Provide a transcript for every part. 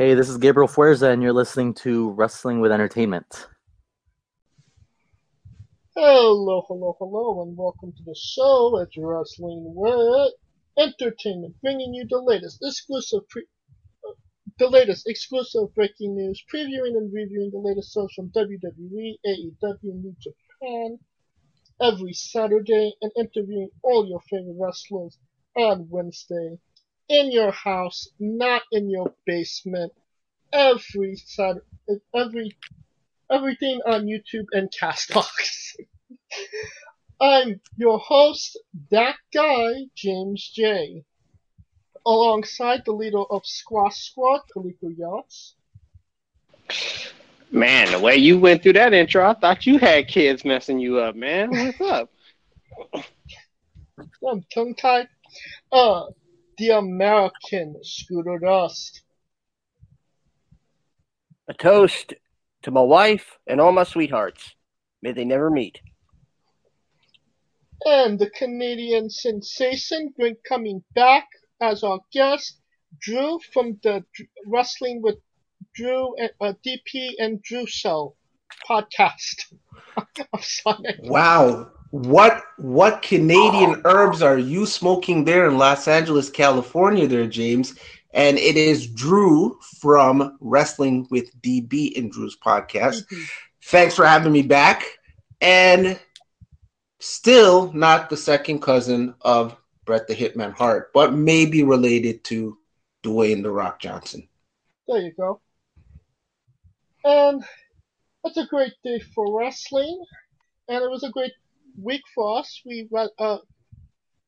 Hey, this is Gabriel Fuerza, and you're listening to Wrestling with Entertainment. Hello, hello, hello, and welcome to the show at Wrestling with Entertainment, bringing you the latest exclusive pre- uh, the latest exclusive breaking news, previewing and reviewing the latest shows from WWE, AEW, New Japan every Saturday, and interviewing all your favorite wrestlers on Wednesday in your house, not in your basement, every Saturday, every everything on YouTube and Castbox. I'm your host, that guy, James J. Alongside the leader of Squash Squad, Kaliko Yachts. Man, the way you went through that intro, I thought you had kids messing you up, man. What's up? I'm tongue tied. Uh, the American Scooter Dust. A toast to my wife and all my sweethearts. May they never meet. And the Canadian sensation bring coming back as our guest, Drew from the Wrestling with Drew and uh, DP and Drew Show podcast. I'm sorry. Wow. What what Canadian herbs are you smoking there in Los Angeles, California there, James? And it is Drew from Wrestling with DB in Drew's podcast. Mm-hmm. Thanks for having me back. And still not the second cousin of Brett the Hitman Hart, but maybe related to Dwayne the Rock Johnson. There you go. And it's a great day for wrestling, and it was a great week for us. We uh,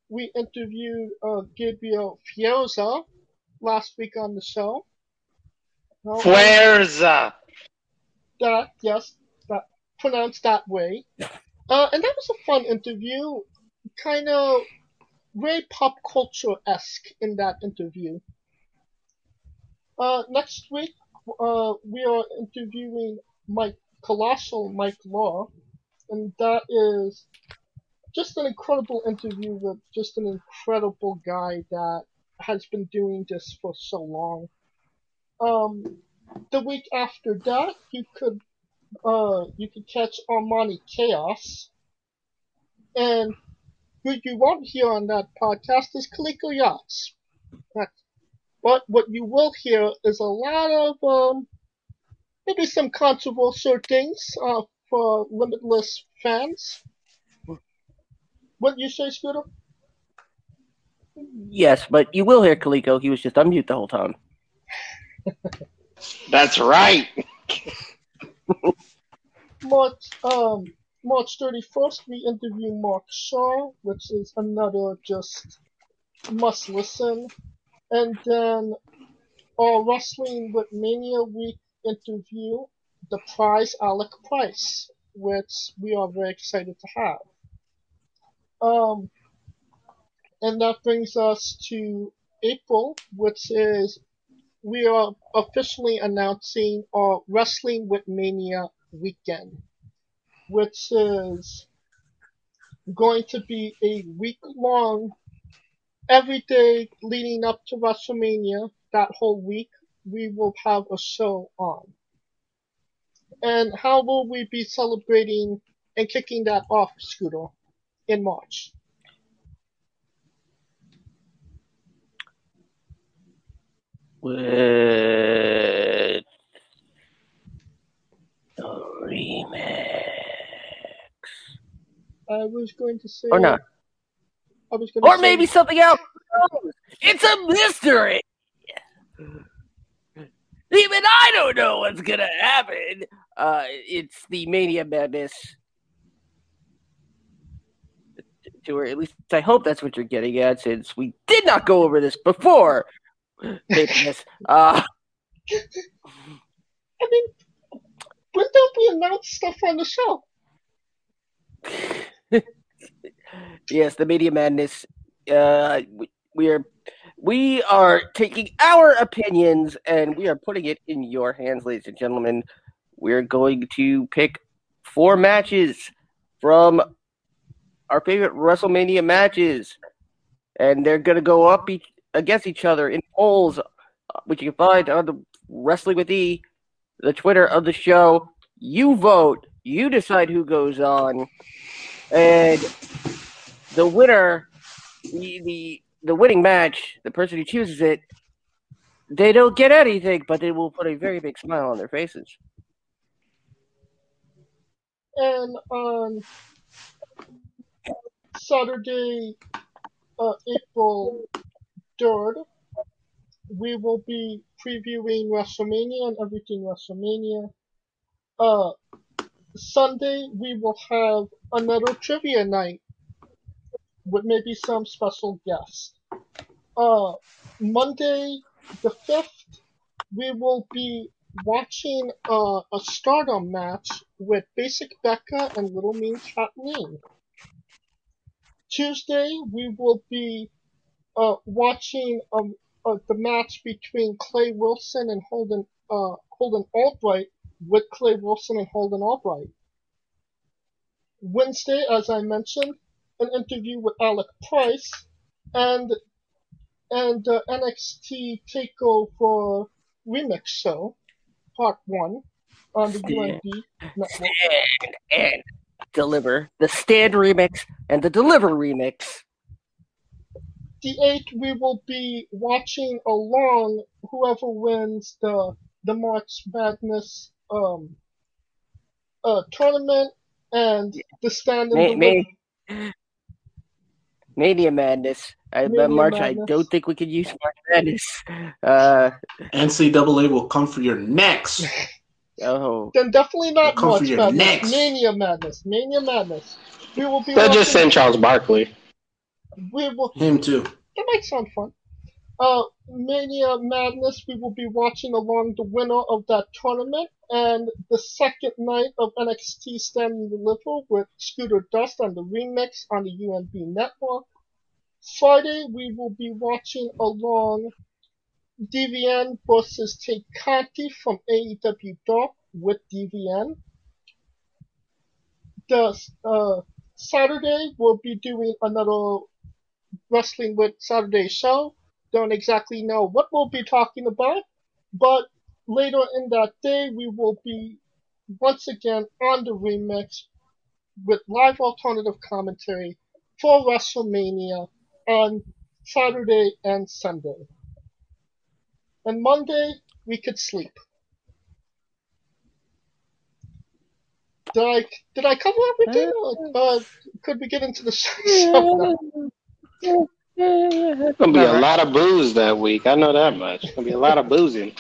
we interviewed uh, Gabriel Fioza last week on the show. Well, Fuerza. that yes, that pronounced that way. Uh, and that was a fun interview, kind of very pop culture esque in that interview. Uh, next week, uh, we are interviewing Mike Colossal Mike Law, and that is just an incredible interview with just an incredible guy that has been doing this for so long. Um, the week after that, you could uh, you could catch Armani Chaos, and who you won't hear on that podcast is Kaliko Yachts. But what you will hear is a lot of um, maybe some controversial things uh, for Limitless fans. What you say, Scooter? Yes, but you will hear Kaliko. He was just on mute the whole time. That's right. March um March thirty first we interview Mark Shaw, which is another just must listen. And then our Wrestling with Mania Week interview, the prize Alec Price, which we are very excited to have. Um and that brings us to April, which is we are officially announcing our Wrestling with Mania weekend, which is going to be a week long, every day leading up to WrestleMania, that whole week, we will have a show on. And how will we be celebrating and kicking that off, Scooter, in March? With a remix. I was going to say. Or not. I was going Or say, maybe something else. It's a mystery. Even I don't know what's gonna happen. Uh, it's the Mania Madness tour. At least I hope that's what you're getting at, since we did not go over this before. this. Uh, I mean, when don't we announce stuff on the show? yes, the Media Madness. Uh, we, we are we are taking our opinions and we are putting it in your hands, ladies and gentlemen. We're going to pick four matches from our favorite WrestleMania matches, and they're going to go up each, against each other in polls, which you can find on the Wrestling with E, the Twitter of the show. You vote. You decide who goes on, and the winner, the the, the winning match, the person who chooses it, they don't get anything, but they will put a very big smile on their faces. And on Saturday, uh, April 3rd, we will be previewing WrestleMania and everything WrestleMania. Uh, Sunday, we will have another trivia night with maybe some special guests. Uh, Monday, the 5th, we will be watching uh, a stardom match with Basic Becca and Little Mean Kathleen. Tuesday, we will be uh, watching um, uh, the match between Clay Wilson and Holden uh, Holden Albright with Clay Wilson and Holden Albright. Wednesday, as I mentioned, an interview with Alec Price and and uh, NXT Takeover Remix Show, Part One, on the Yeah. UND network. And, and deliver the stand remix and the deliver remix. the eighth we will be watching along whoever wins the the March Madness um uh tournament and the stand May, deliver. may, Mania Madness. I, Mania March, I don't think we could use March Madness. Uh, NCAA will come for your necks. oh, Then definitely not Come for March your Madness. necks. Mania Madness. Mania Madness. We will be They'll just watching- send Charles Barkley. we will Him too. that might sound fun. Uh, Mania Madness, we will be watching along the winner of that tournament and the second night of NXT Stand and Deliver with Scooter Dust on the remix on the UNB network. Friday, we will be watching along DVN versus Tate Conti from AEW Dark with DVN. The uh, Saturday, we'll be doing another Wrestling with Saturday show. Don't exactly know what we'll be talking about, but later in that day we will be once again on the remix with live alternative commentary for WrestleMania on Saturday and Sunday. And Monday we could sleep. Did I did I cover everything? Uh, could we get into the show now? It's gonna be a lot of booze that week. I know that much. It's gonna be a lot of boozing.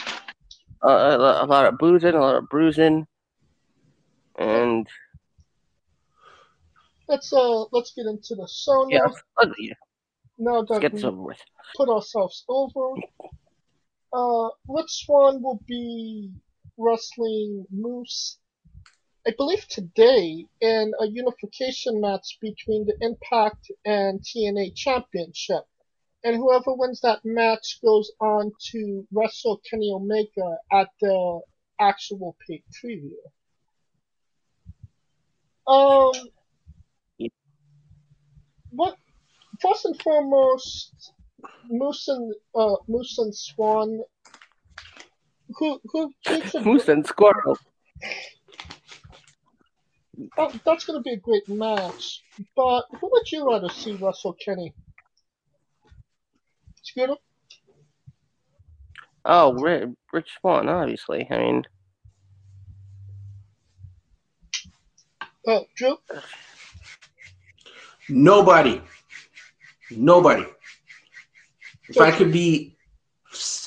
a, a, a lot of boozing, a lot of bruising, and Let's uh let's get into the show now. yeah, let's, yeah, Now let's get we over with. put ourselves over, uh, which one will be wrestling Moose? I believe today in a unification match between the Impact and TNA Championship. And whoever wins that match goes on to wrestle Kenny Omega at the actual pay preview. Um, what? First and foremost, Moose and uh, Moose and Swann. Who who? Moose and Squirrel. Oh, that's going to be a great match. But who would you rather see Russell Kenny? Scooter? Oh, Rich, Rich Swann, obviously. I mean, Oh, Drew? Nobody. Nobody. If I could be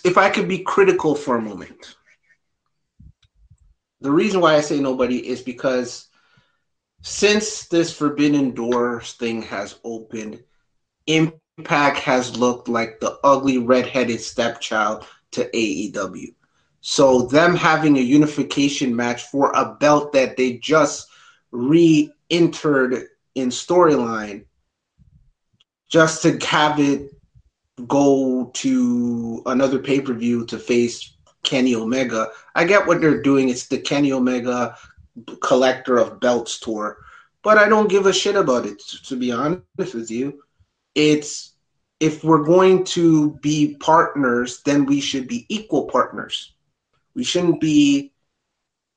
if I could be critical for a moment. The reason why I say nobody is because since this Forbidden Doors thing has opened, Impact has looked like the ugly redheaded stepchild to AEW. So them having a unification match for a belt that they just re-entered in storyline just to have it go to another pay-per-view to face Kenny Omega. I get what they're doing. It's the Kenny Omega collector of belts tour, but I don't give a shit about it to be honest with you. It's if we're going to be partners, then we should be equal partners. We shouldn't be.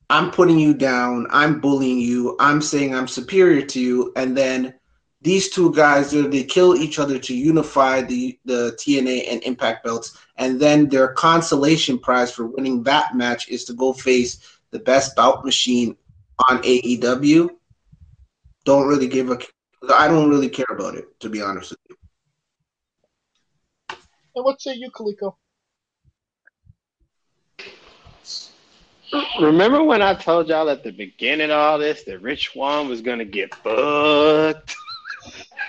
I'm putting you down. I'm bullying you. I'm saying I'm superior to you, and then these two guys they kill each other to unify the the TNA and Impact belts, and then their consolation prize for winning that match is to go face the best bout machine on AEW. Don't really give a. I don't really care about it to be honest with you. And what say you, Kaliko? Remember when I told y'all at the beginning of all this that Rich Swann was gonna get fucked?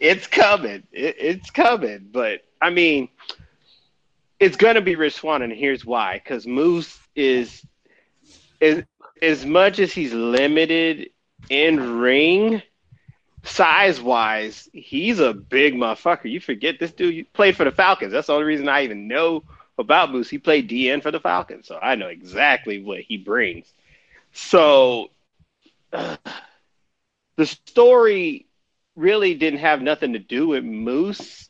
it's coming. It, it's coming. But I mean, it's gonna be Rich Swann, and here's why: because Moose is is as much as he's limited in ring size wise, he's a big motherfucker. You forget this dude played for the Falcons. That's the only reason I even know about Moose. He played DN for the Falcons, so I know exactly what he brings. So uh, the story really didn't have nothing to do with Moose.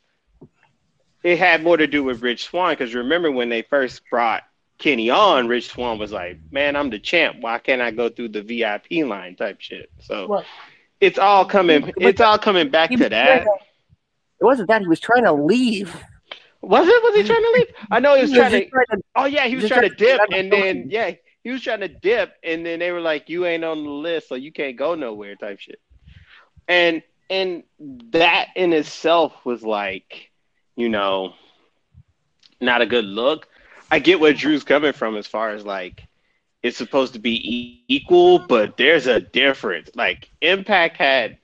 It had more to do with Rich Swann because remember when they first brought Kenny on, Rich Swann was like, "Man, I'm the champ. Why can't I go through the VIP line?" type shit. So right. it's all coming. It's all coming back to that. To, it wasn't that he was trying to leave. Was it? Was he trying to leave? I know he was, he was to, trying, to, Oh yeah, he was trying, to dip, and then yeah, he was trying to dip, and then they were like, "You ain't on the list, so you can't go nowhere." Type shit. And and that in itself was like, you know, not a good look. I get where Drew's coming from as far as like it's supposed to be equal, but there's a difference. Like Impact had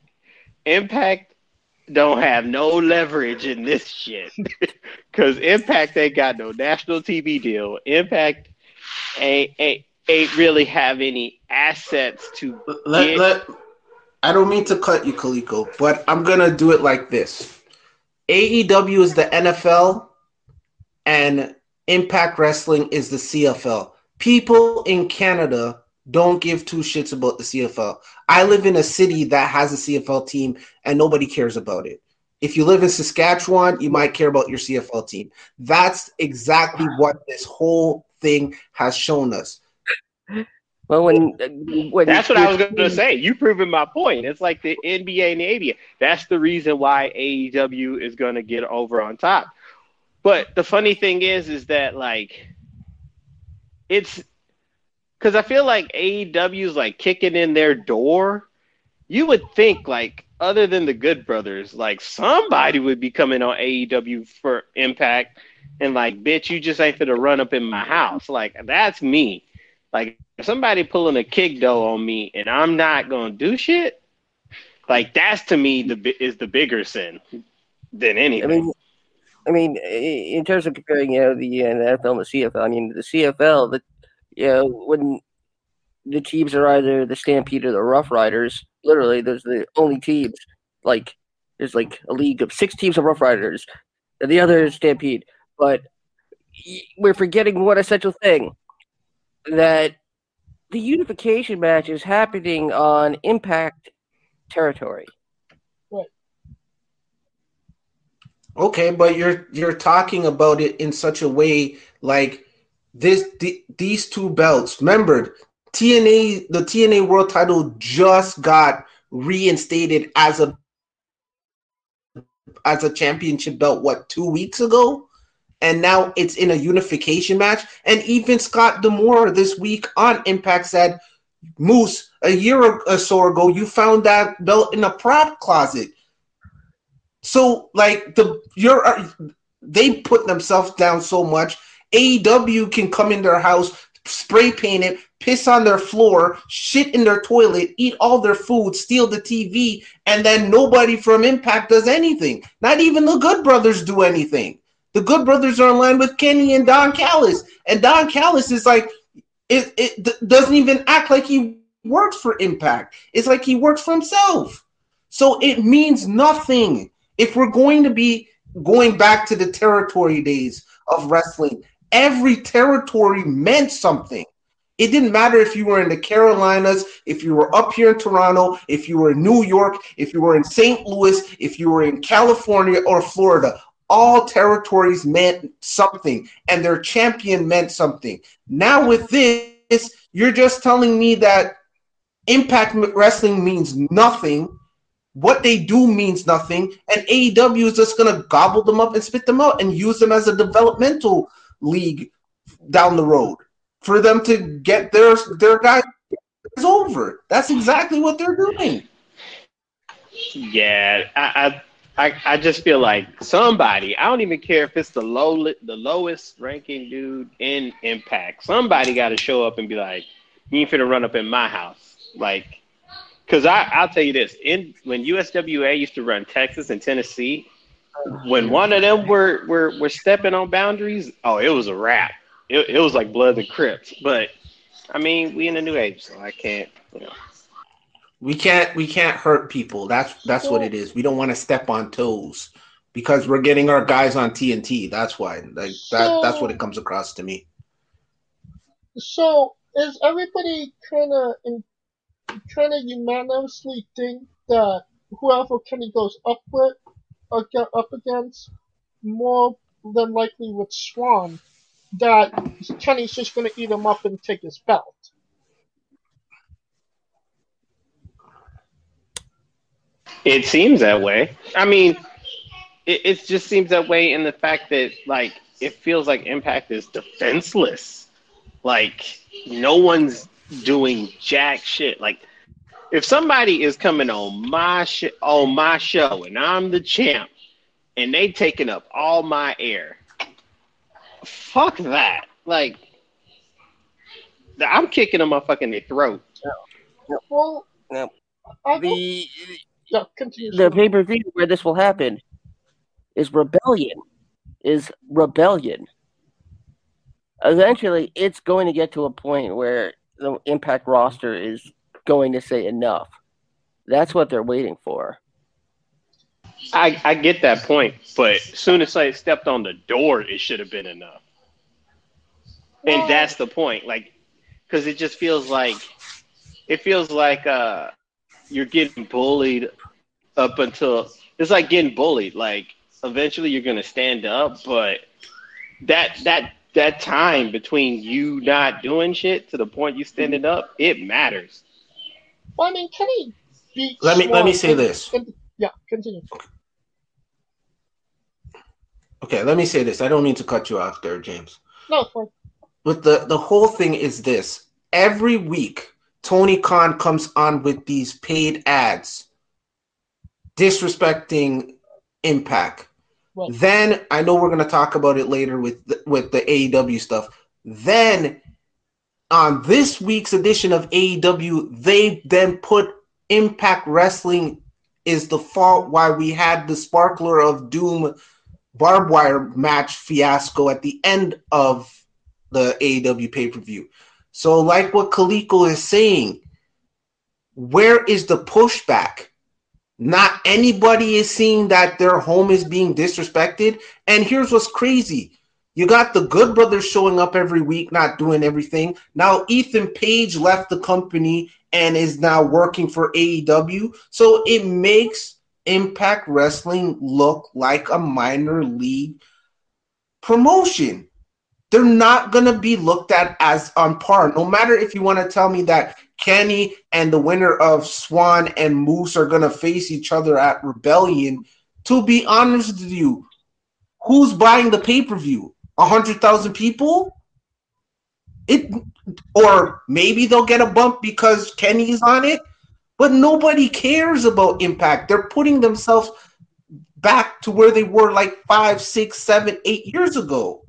Impact don't have no leverage in this shit. Cause Impact ain't got no national TV deal. Impact ain't ain't, ain't really have any assets to let, let I don't mean to cut you, Kaliko, but I'm gonna do it like this. AEW is the NFL and Impact Wrestling is the CFL. People in Canada don't give two shits about the CFL. I live in a city that has a CFL team and nobody cares about it. If you live in Saskatchewan, you might care about your CFL team. That's exactly what this whole thing has shown us. Well, when, when that's what I was going to say. You proving my point. It's like the NBA and the ABA. That's the reason why AEW is going to get over on top. But the funny thing is, is that like it's because I feel like AEW is like kicking in their door. You would think like other than the Good Brothers, like somebody would be coming on AEW for Impact, and like, bitch, you just ain't gonna run up in my house. Like that's me. Like somebody pulling a kick dough on me and I'm not gonna do shit, like that's to me the is the bigger sin than anything. I mean, I mean, in terms of comparing, you know, the, uh, NFL and the CFL, I mean, the CFL, the you know, when the teams are either the Stampede or the Rough Riders, literally, there's the only teams. Like, there's like a league of six teams of Rough Riders, and the other is Stampede. But we're forgetting one essential thing that the unification match is happening on Impact territory. Okay, but you're you're talking about it in such a way like this the, these two belts. Remember, TNA the TNA World Title just got reinstated as a as a championship belt. What two weeks ago? And now it's in a unification match. And even Scott D'Amore this week on Impact said, "Moose, a year or so ago, you found that belt in a prop closet." So, like the you're uh, they put themselves down so much AEW can come in their house, spray paint it, piss on their floor, shit in their toilet, eat all their food, steal the TV, and then nobody from Impact does anything. Not even the Good Brothers do anything. The Good Brothers are in line with Kenny and Don Callis, and Don Callis is like, it, it doesn't even act like he works for Impact. It's like he works for himself. So it means nothing. If we're going to be going back to the territory days of wrestling, every territory meant something. It didn't matter if you were in the Carolinas, if you were up here in Toronto, if you were in New York, if you were in St. Louis, if you were in California or Florida. all territories meant something and their champion meant something. Now with this, you're just telling me that Impact Wrestling means nothing. What they do means nothing, and AEW is just gonna gobble them up and spit them out and use them as a developmental league down the road for them to get their their guys over. That's exactly what they're doing. Yeah, I, I, I, I just feel like somebody. I don't even care if it's the low, the lowest ranking dude in Impact. Somebody got to show up and be like, "You ain't finna run up in my house." Like, because I, I'll tell you this: in when USWA used to run Texas and Tennessee, when one of them were were were stepping on boundaries, oh, it was a wrap. It, it was like blood and crips. But I mean, we in a new age, so I can't, you know. We can't we can't hurt people. That's that's what it is. We don't want to step on toes because we're getting our guys on TNT. That's why. Like that that's what it comes across to me. So is everybody kind of kind of unanimously think that whoever Kenny goes up with up against, more than likely with Swann, that Kenny's just going to eat him up and take his belt. It seems that way. I mean, it, it just seems that way in the fact that like it feels like Impact is defenseless. Like no one's doing jack shit. Like if somebody is coming on my sh- on my show and I'm the champ and they taking up all my air, fuck that. Like I'm kicking a motherfucker in their throat. Well, No. The yeah, the pay per view where this will happen is rebellion. Is rebellion. Eventually, it's going to get to a point where the Impact roster is going to say enough. That's what they're waiting for. I, I get that point, but as soon as I stepped on the door, it should have been enough. And that's the point. Like, because it just feels like, it feels like uh, you're getting bullied up until, it's like getting bullied. Like, eventually you're to stand up, but that, that, that time between you not doing shit to the point you standing up, it matters. Well, I mean, Kenny beat. Let me let me say this. in- yeah, continue. Okay, let me say this. I don't mean to cut you off there, James. No, it's fine. But the the whole thing is this: every week, Tony Khan comes on with these paid ads, disrespecting Impact. Right. Then I know we're going to talk about it later with the, with the AEW stuff. Then on this week's edition of AEW, they then put Impact Wrestling is the fault why we had the Sparkler of Doom barbed wire match fiasco at the end of the AEW pay per view. So, like what Kaliko is saying, where is the pushback? Not anybody is seeing that their home is being disrespected. And here's what's crazy you got the Good Brothers showing up every week, not doing everything. Now, Ethan Page left the company and is now working for AEW. So, it makes Impact Wrestling look like a minor league promotion. They're not going to be looked at as on par. No matter if you want to tell me that Kenny and the winner of Swann and Moose are going to face each other at Rebellion, to be honest with you, who's buying the pay per view? A hundred thousand people? It or maybe they'll get a bump because Kenny's on it, but nobody cares about Impact. They're putting themselves back to where they were like five, six, seven, eight years ago.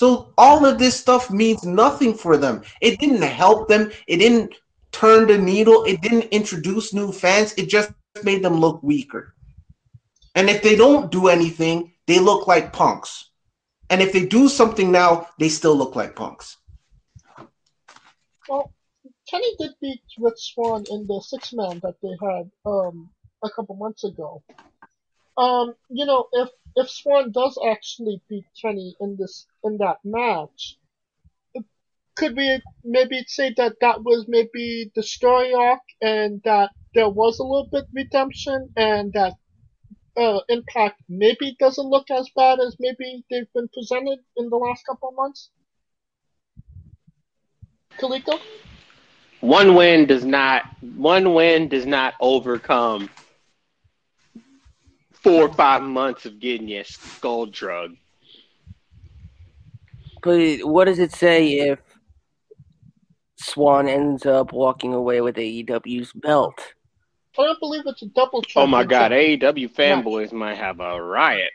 So all of this stuff means nothing for them. It didn't help them. It didn't turn the needle. It didn't introduce new fans. It just made them look weaker. And if they don't do anything, they look like punks. And if they do something now, they still look like punks. Well, Kenny did beat Rich Swann in the six man that they had um a couple months ago. Um, you know, if if Swann does actually beat Kenny in this in that match, could we maybe say that that was maybe the story arc and that there was a little bit redemption and that uh, Impact maybe doesn't look as bad as maybe they've been presented in the last couple of months? Kaliko? One win does not one win does not overcome four or five months of getting your skull drug. But what does it say if Swann ends up walking away with AEW's belt? I don't believe it's a double Oh my god. AEW fanboys might have a riot.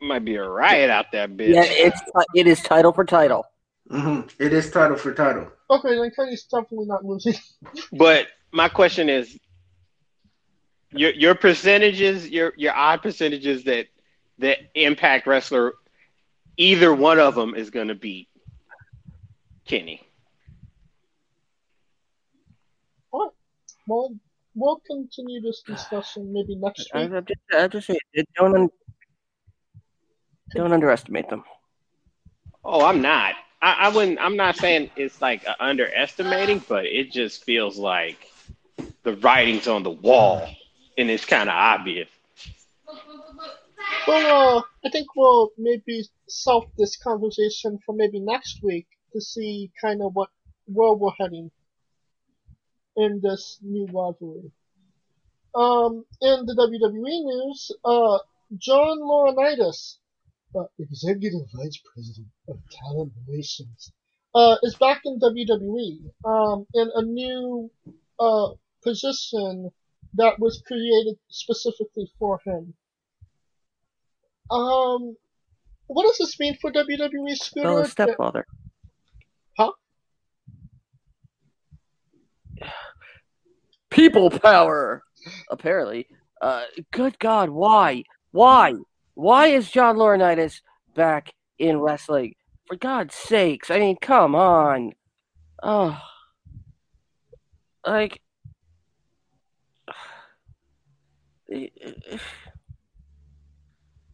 Might be a riot out there, bitch. Yeah, it's it is title for title. Mm-hmm. It is title for title. Okay, then Kenny's definitely not losing. But my question is, your your percentages, your your odd percentages that that Impact wrestler, either one of them is going to beat Kenny. Well, we'll continue this discussion maybe next I, week. I'm just, I'm just saying, don't un, don't underestimate them. Oh, I'm not. I, I wouldn't. I'm not saying it's like a underestimating, but it just feels like the writing's on the wall, and it's kind of obvious. Well, uh, I think we'll maybe solve this conversation for maybe next week to see kind of what where we're heading in this new rivalry. Um, in the WWE news, uh, John Laurinaitis, uh, Executive Vice President of Talent Relations, uh, is back in WWE um, in a new uh, position that was created specifically for him. Um, what does this mean for WWE Scooter? Bella's stepfather. Huh? People power. Apparently. Uh, good God, why? Why? Why is John Laurinaitis back in wrestling? For God's sakes! I mean, come on. Oh, like.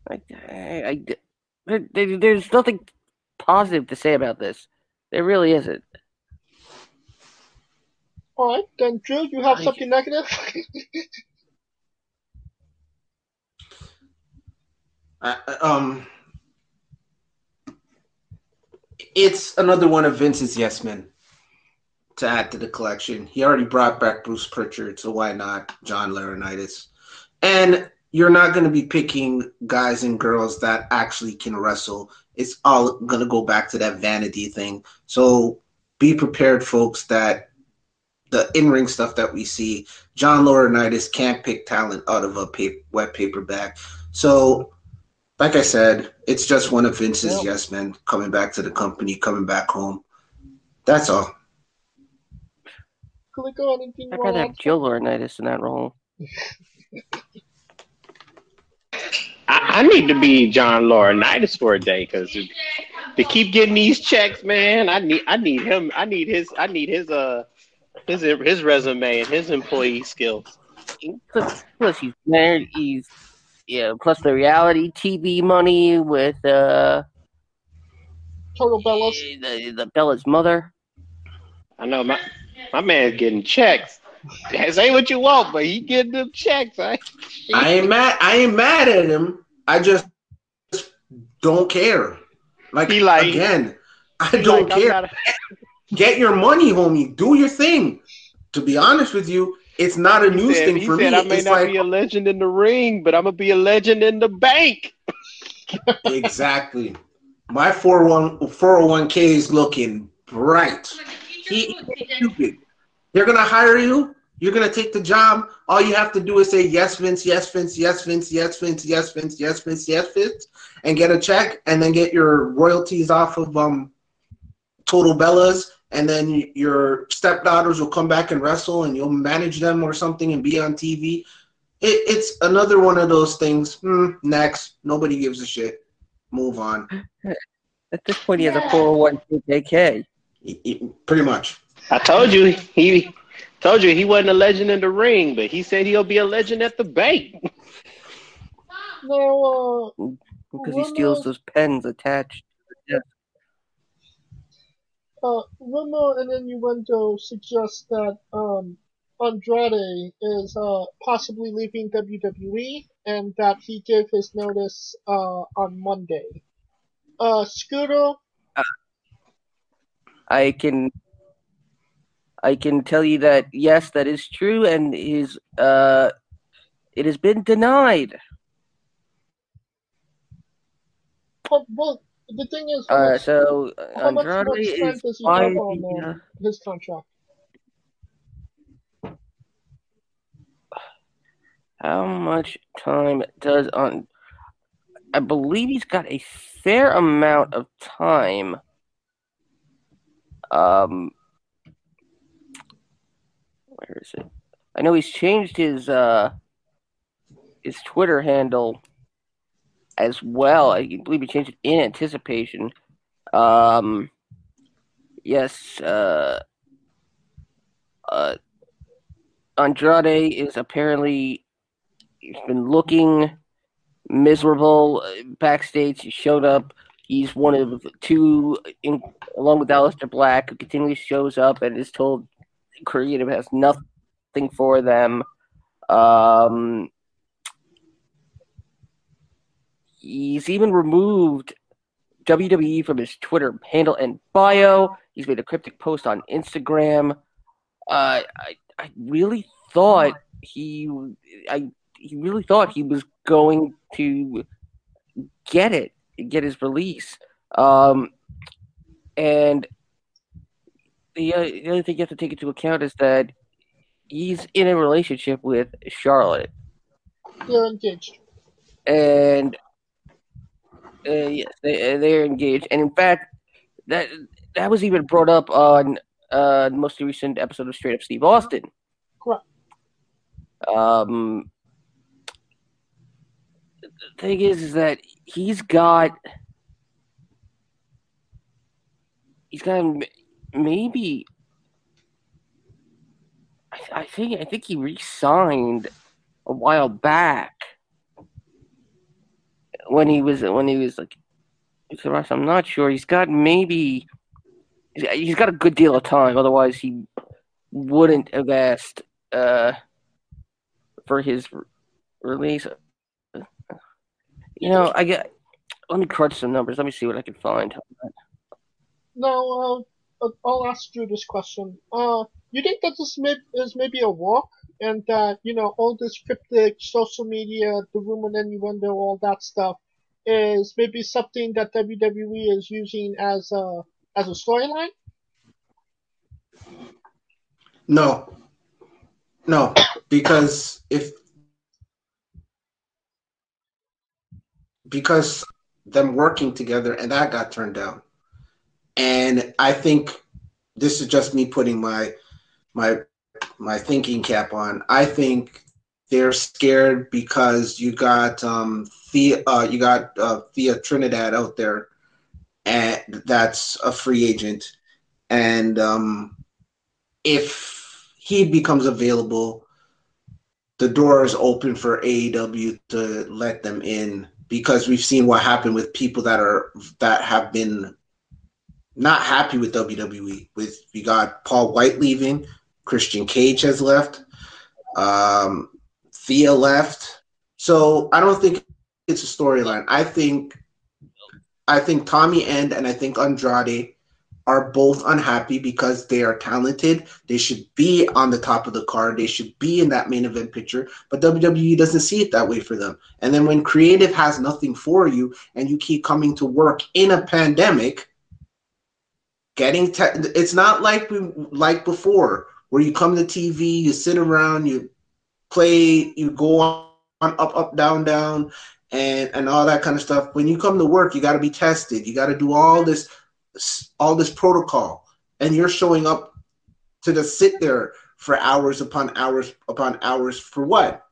I, I, I, there- there's nothing positive to say about this. There really isn't. All right, then Drew, you have I- something negative. I- I- um, it's another one of Vince's yes men to add to the collection. He already brought back Bruce Pritchard, so why not John Laurinaitis? And you're not going to be picking guys and girls that actually can wrestle. It's all going to go back to that vanity thing. So be prepared, folks, that the in-ring stuff that we see, John Laurinaitis can't pick talent out of a pa- wet paper bag. So like I said, it's just one of Vince's Yeah. yes men coming back to the company, coming back home. That's all. Kaliko, anything I'd you rather have Jill Laurinaitis in that role. I, I need to be John Laurinaitis for a day because to keep getting these checks, man, I need I need him. I need his. I need his uh his his resume and his employee skills. Plus, plus he's married. He's yeah. Plus the reality TV money with uh Total Bellas. the, the Bella's mother. I know my my man's getting checks. Say what you want, but he getting them checks. I, I ain't mad. I ain't mad at him. I just don't care. Like, He like- again, I don't like, care. Get your money, homie. Do your thing. To be honest with you, it's not a he news said, thing for said me. I may It's not like be a legend in the ring, but I'm gonna be a legend in the bank. exactly. My 401 401k is looking bright. He stupid. They're gonna hire you. You're gonna take the job. All you have to do is say yes, Vince, yes, Vince, yes, Vince, yes, Vince, yes, Vince, yes, Vince, yes, Vince, and get a check, and then get your royalties off of um Total Bellas, and then your stepdaughters will come back and wrestle, and you'll manage them or something and be on TV. It, it's another one of those things. Hmm, next, nobody gives a shit. Move on. At this point, he has a 401k. Y- y- Pretty much. I told you he told you he wasn't a legend in the ring, but he said he'll be a legend at the bank. Now, uh, because he steals those pens attached. uh, rumor and innuendo suggest that um, Andrade is uh, possibly leaving WWE and that he gave his notice uh, on Monday. Uh, Scooter, I can I can tell you that yes, that is true, and his uh, it has been denied. how, well, the thing is, Uh, much, so how much Andrade time is does he have on uh, his contract? How much time does on? I believe he's got a fair amount of time. Um, where is it? I know he's changed his uh his Twitter handle as well. I believe he changed it in anticipation. Um, yes. Uh, uh, Andrade is apparently he's been looking miserable backstage. He showed up. He's one of two, in, along with Aleister Black, who continually shows up and is told creative has nothing for them. Um, he's even removed WWE from his Twitter handle and bio. He's made a cryptic post on Instagram. Uh, I I really thought he I he really thought he was going to get it, get his release. Um, and the, uh, the other thing you have to take into account is that he's in a relationship with Charlotte, They're engaged. and uh, yes, they they're engaged. And in fact, that that was even brought up on uh, the most recent episode of Straight Up Steve Austin. Correct. Um, the thing is, is that he's got he's got maybe. I, I think I think he re-signed a while back when he was when he was like. I'm not sure. He's got maybe he's got a good deal of time. Otherwise, he wouldn't have asked uh, for his re- release. You know, I get. Let me crunch some numbers. Let me see what I can find. Uh, I'll ask you this question. Uh, you think that this may, is maybe a walk, and that you know all this cryptic social media, the rumor and innuendo, all that stuff, is maybe something that WWE is using as a as a storyline? No. No, because if because them working together and that got turned down. And I think this is just me putting my my my thinking cap on. I think they're scared because you got um Thea uh, you got uh, Thea Trinidad out there and that's a free agent and um if he becomes available, the door is open for AEW to let them in because we've seen what happened with people that are that have been not happy with WWE. With we got Paul White leaving, Christian Cage has left, um, Thea left. So I don't think it's a storyline. I think I think Tommy End and I think Andrade are both unhappy because they are talented. They should be on the top of the card. They should be in that main event picture. But WWE doesn't see it that way for them. And then when creative has nothing for you and you keep coming to work in a pandemic, getting it's not like we, like before where you come to TV, you sit around, you play, you go on up up down down and and all that kind of stuff. When you come to work, you got to be tested. You got to do all this all this protocol and you're showing up to just sit there for hours upon hours upon hours for what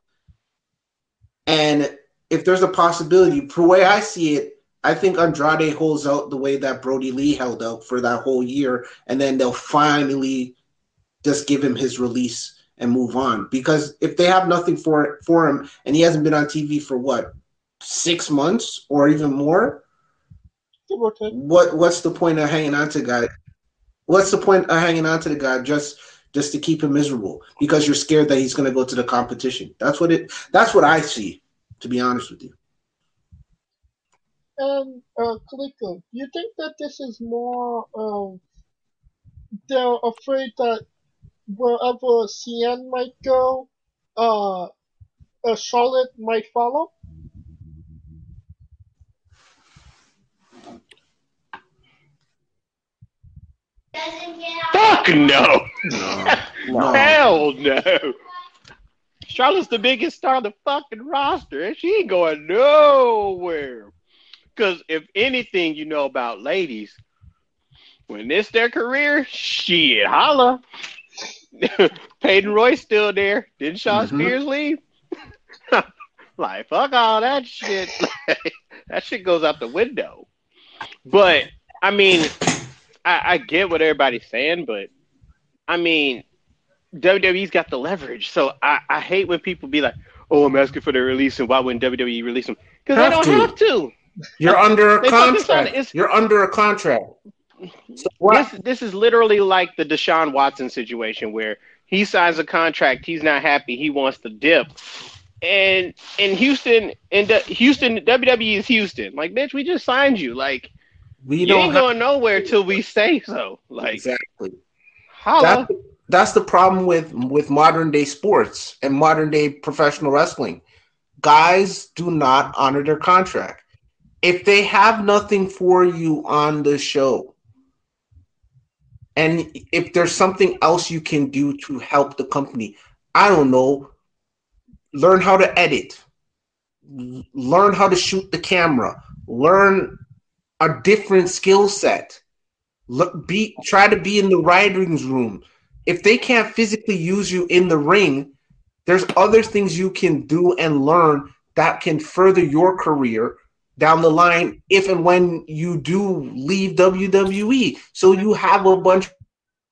and if there's a possibility for the way i see it i think andrade holds out the way that brodie lee held out for that whole year and then they'll finally just give him his release and move on because if they have nothing for for him and he hasn't been on tv for what six months or even more Give or take. what what's the point of hanging on to the guy? What's the point of hanging on to the guy just just to keep him miserable because you're scared that he's going to go to the competition? That's what it. That's what I see. To be honest with you. And uh, Kaliko, do you think that this is more of they're afraid that wherever Cien might go, uh, uh Charlotte might follow? Fuck no. No. No. Hell no. Charlotte's the biggest star on the fucking roster, and she ain't going nowhere. Because if anything you know about ladies, when it's their career, shit, holla. Peyton Royce still there. Didn't Shawn Mhm. Spears leave? like, fuck all that shit. that shit goes out the window. But, I mean, I, I get what everybody's saying, but I mean, WWE's got the leverage. So I, I hate when people be like, "Oh, I'm asking for the release, and why wouldn't WWE release them?" Because they don't to. have to. You're under a focus on contract. You're under a contract. So? This this is literally like the Deshaun Watson situation where he signs a contract, he's not happy, he wants to dip. And in Houston, in the, Houston, WWE is Houston. Like, bitch, we just signed you. Like, we you don't ain't going nowhere till we say so. Like, exactly. holla. That's, that's the problem with with modern day sports and modern day professional wrestling. Guys do not honor their contract. If they have nothing for you on the show, and if there's something else you can do to help the company, I don't know, learn how to edit, learn how to shoot the camera, learn a different skill set. Look, be try to be in the writings room. If they can't physically use you in the ring, there's other things you can do and learn that can further your career down the line if and when you do leave WWE. So you have a bunch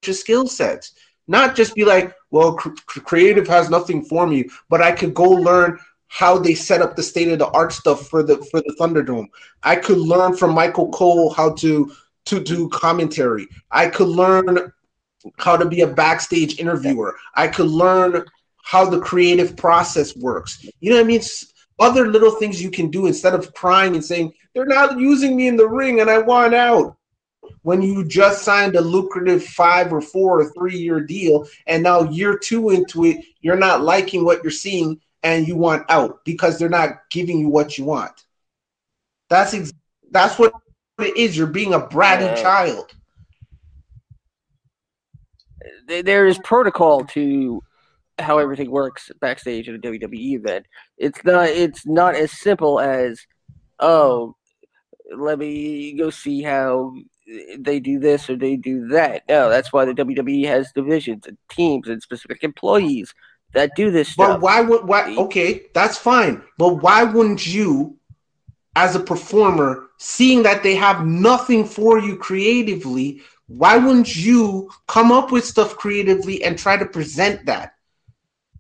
of skill sets. Not just be like, well, cr- cr- creative has nothing for me, but I could go learn how they set up the state of the art stuff for the for the Thunderdome. I could learn from Michael Cole how to to do commentary. I could learn how to be a backstage interviewer. I could learn how the creative process works. You know what I mean? Other little things you can do instead of crying and saying, they're not using me in the ring and I want out. When you just signed a lucrative five or four or three year deal, and now year two into it, you're not liking what you're seeing and you want out because they're not giving you what you want. That's ex- that's what it is. You're being a bratty Yeah. child. There is protocol to how everything works backstage at a WWE event. It's not it's not as simple as oh let me go see how they do this or they do that. No, that's why the WWE has divisions and teams and specific employees that do this But stuff. why would why okay, that's fine. But why wouldn't you as a performer seeing that they have nothing for you creatively, why wouldn't you come up with stuff creatively and try to present that?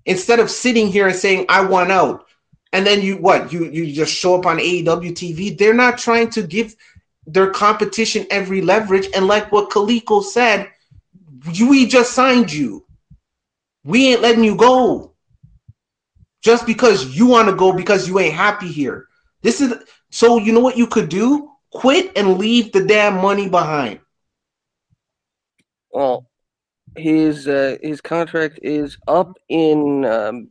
Instead of sitting here and saying I want out. And then you what? You you just show up on AEW TV. They're not trying to give their competition every leverage and like what Kaliko said, we just signed you. We ain't letting you go just because you want to go because you ain't happy here. This is so you know what you could do? Quit and leave the damn money behind. Well, his uh, his contract is up in um,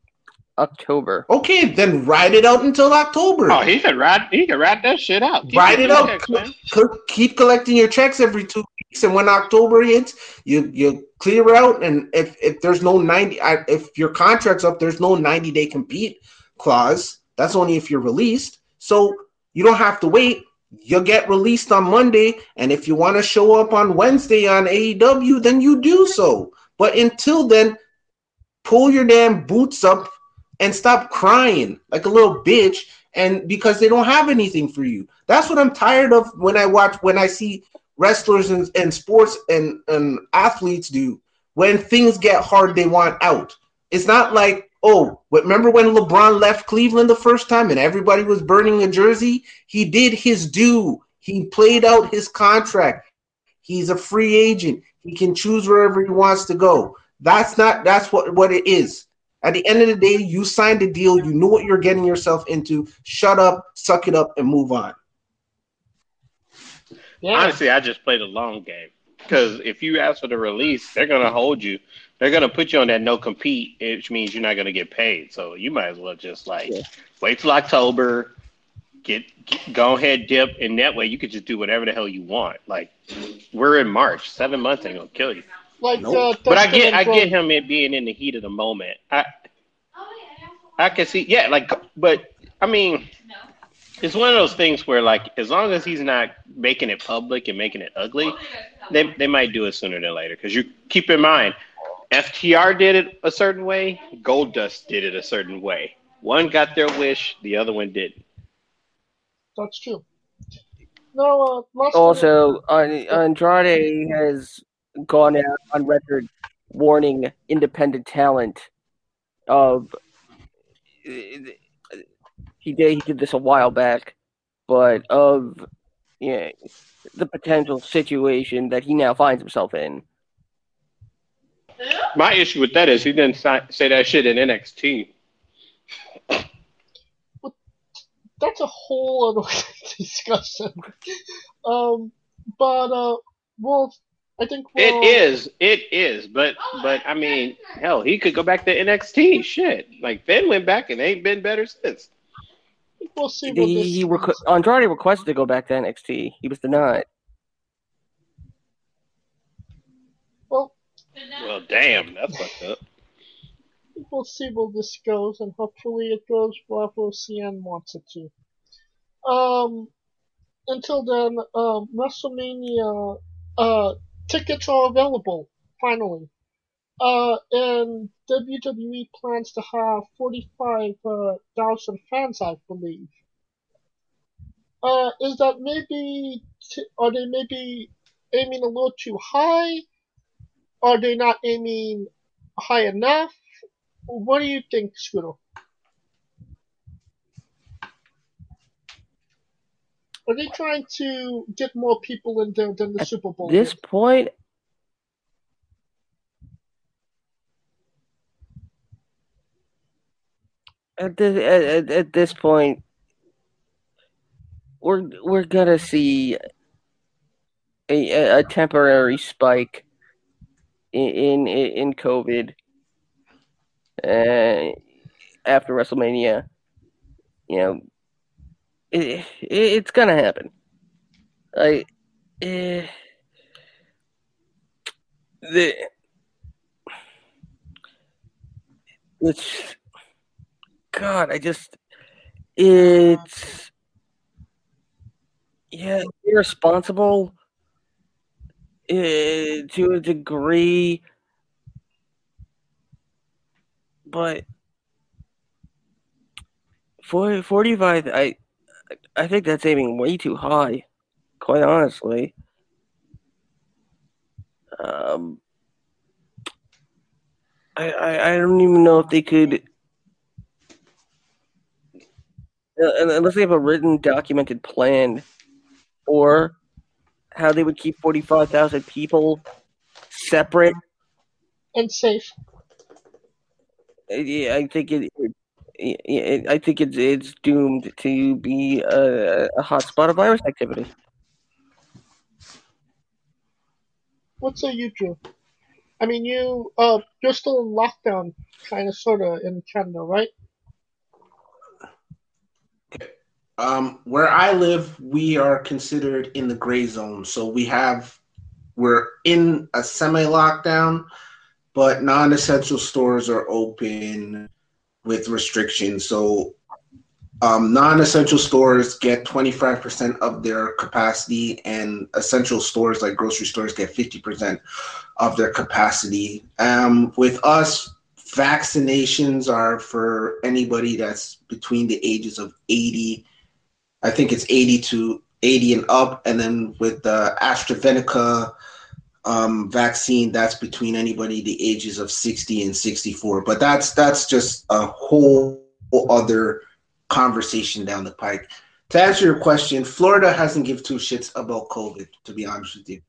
October. Okay, then ride it out until October. Oh, he can ride. He can ride that shit out. Keep Ride it out. checks, man. Co- Keep collecting your checks every two weeks, and when October hits, you you clear out. And if if there's no ninety, I- if your contract's up, there's no ninety day compete clause. That's only if you're released. So you don't have to wait. You'll get released on Monday, and if you want to show up on Wednesday on AEW, then you do so. But until then, pull your damn boots up and stop crying like a little bitch and because they don't have anything for you. That's what I'm tired of when I watch when I see wrestlers and, and sports and, and athletes do. When things get hard, they want out. It's not like, oh, remember when LeBron left Cleveland the first time and everybody was burning a jersey? He did his due. He played out his contract. He's a free agent. He can choose wherever he wants to go. That's not that's what, what it is. At the end of the day, you signed the deal. You knew what you're getting yourself into. Shut up, suck it up, and move on. Yeah. Honestly, I just played a long game because if you ask for the release, they're gonna hold you. They're gonna put you on that no compete, which means you're not gonna get paid. So you might as well just like Yeah. wait till October, get, get go ahead dip, and that way you could just do whatever the hell you want. Like we're in March, seven months ain't gonna kill you. like Nope. uh, But I get I get him it being in the heat of the moment. I I can see yeah, like but I mean it's one of those things where like as long as he's not making it public and making it ugly, they they might do it sooner than later. Because you keep in mind, FTR did it a certain way, Goldust did it a certain way. One got their wish, the other one didn't. That's true. No, uh, last Also, An- Andrade has gone out on record warning independent talent of. He did. He did this a while back, but of yeah, the potential situation that he now finds himself in. My issue with that is he didn't si- say that shit in NXT. that's a whole other discussion. um, but uh, well, I think It we'll, is, it is, but but I mean, hell, he could go back to NXT. Shit, like Finn went back and ain't been better since. We'll see. What He, this he requ- Andrade requested to go back to NXT. He was denied. Well, damn, that's fucked up. we'll see where this goes, and hopefully it goes where Cien wants it to. Um, until then, um, WrestleMania uh, tickets are available finally. Uh, and WWE plans to have 45,000 fans, I believe. Uh, is that maybe, t- are they maybe aiming a little too high? Are they not aiming high enough? What do you think, Scooter? Are they trying to get more people in there than the At Super Bowl? this point, at this at, at, this point, we're we're gonna see a, a temporary spike in in, in COVID uh, after WrestleMania. You know, it, it it's gonna happen. Like, eh, the it's God. I just it's yeah irresponsible uh, to a degree, but for 45 I I think that's aiming way too high, quite honestly. Um, I, I, I don't even know if they could, uh, unless they have a written, documented plan for how they would keep 45,000 people separate. And safe. Uh, Yeah, I think it, it, it I think it's it's doomed to be a, a hotspot of virus activity. What say you, Drew? I mean, you uh, you're still in lockdown, kind of, sort of, in Canada, right? Um, where I live, we are considered in the gray zone. So we have, we're in a semi lockdown, but non essential stores are open with restrictions. So um, non essential stores get 25% of their capacity, and essential stores like grocery stores get 50% of their capacity. Um, with us, vaccinations are for anybody that's between the ages of 80 I think it's 80 to 80 and up. And then with the AstraZeneca um, vaccine, that's between anybody the ages of 60 and 64. But that's that's just a whole other conversation down the pike. To answer your question, Florida hasn't give two shits about COVID, to be honest with you.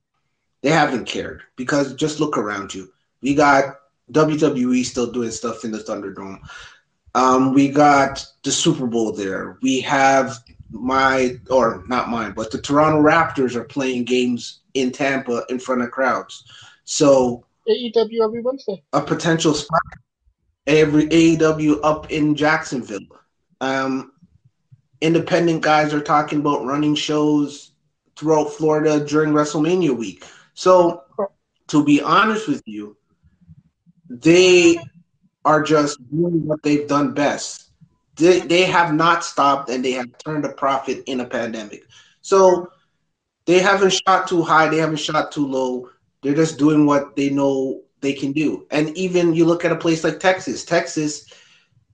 They haven't cared because just look around you. We got WWE still doing stuff in the Thunderdome. Um, we got the Super Bowl there. We have my or not mine, but the Toronto Raptors are playing games in Tampa in front of crowds. So AEW every Wednesday. a potential spot every AEW up in Jacksonville. Um, independent guys are talking about running shows throughout Florida during WrestleMania week. So, to be honest with you, they are just doing what they've done best. They, they have not stopped and they have turned a profit in a pandemic. So, they haven't shot too high, they haven't shot too low. They're just doing what they know they can do. And even you look at a place like Texas. Texas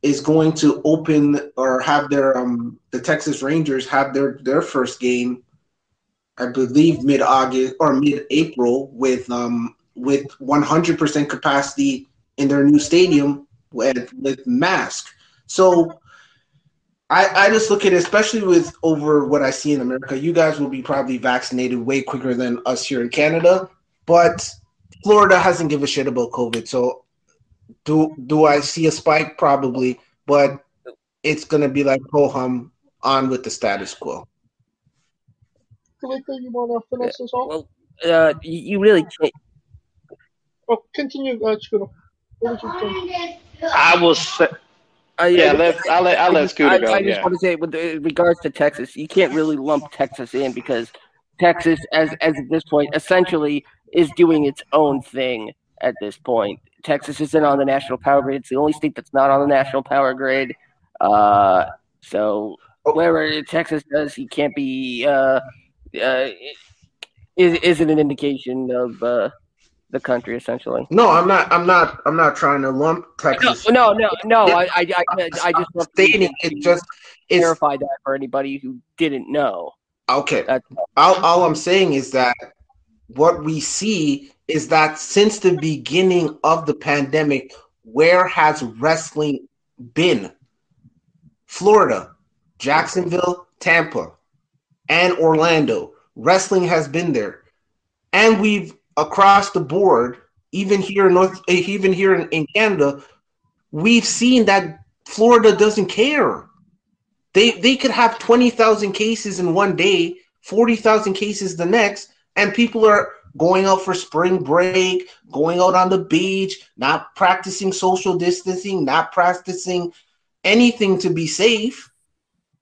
is going to open or have their um the Texas Rangers have their their first game I believe mid August or mid April with um with 100% capacity in their new stadium with with mask. So I, I just look at it, especially with over what I see in America. You guys will be probably vaccinated way quicker than us here in Canada, but Florida hasn't give a shit about COVID. So do do I see a spike? Probably, but it's gonna be like ho hum on with the status quo. Kaliko, you want to finish this off? Well, uh, you, you really can't. Oh, continue, uh, Scooter. What was you saying? I will say, I, yeah. I- Let I'll let I'll let I, Scooter go. I just Yeah. want to say, with regards to Texas, you can't really lump Texas in because Texas, as as at this point, essentially is doing its own thing at this point. Texas isn't on the national power grid. It's the only state that's not on the national power grid. Uh, so whatever Texas does, he can't be. Uh, uh, is isn't an indication of uh, the country essentially. No, I'm not. I'm not. I'm not trying to lump Texas. no, no, no. I, I, I, I just want to stating it just clarify that for anybody who didn't know. okay. That's All, all I'm saying is that what we see is that since the beginning of the pandemic, where has wrestling been? Florida, Jacksonville, Tampa, and Orlando. Wrestling has been there. And we've across the board, even here in North eh, even here in, in Canada, we've seen that Florida doesn't care. They they could have 20,000 cases in one day, 40,000 cases the next, and people are going out for spring break, going out on the beach, not practicing social distancing, not practicing anything to be safe.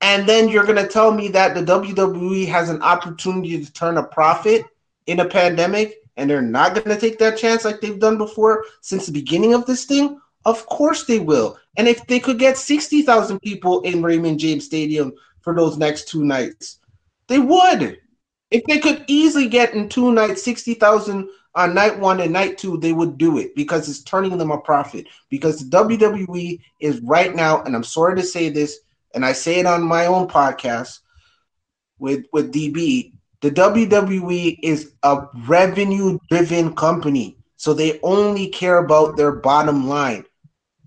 And then you're going to tell me that the WWE has an opportunity to turn a profit in a pandemic and they're not going to take that chance like they've done before since the beginning of this thing? Of course they will. And if they could get 60,000 people in Raymond James Stadium for those next two nights, they would. If they could easily get in two nights 60,000 on night one and night two, they would do it because it's turning them a profit. Because the WWE is right now, and I'm sorry to say this, and I say it on my own podcast with, with DB, the WWE is a revenue driven company. So they only care about their bottom line.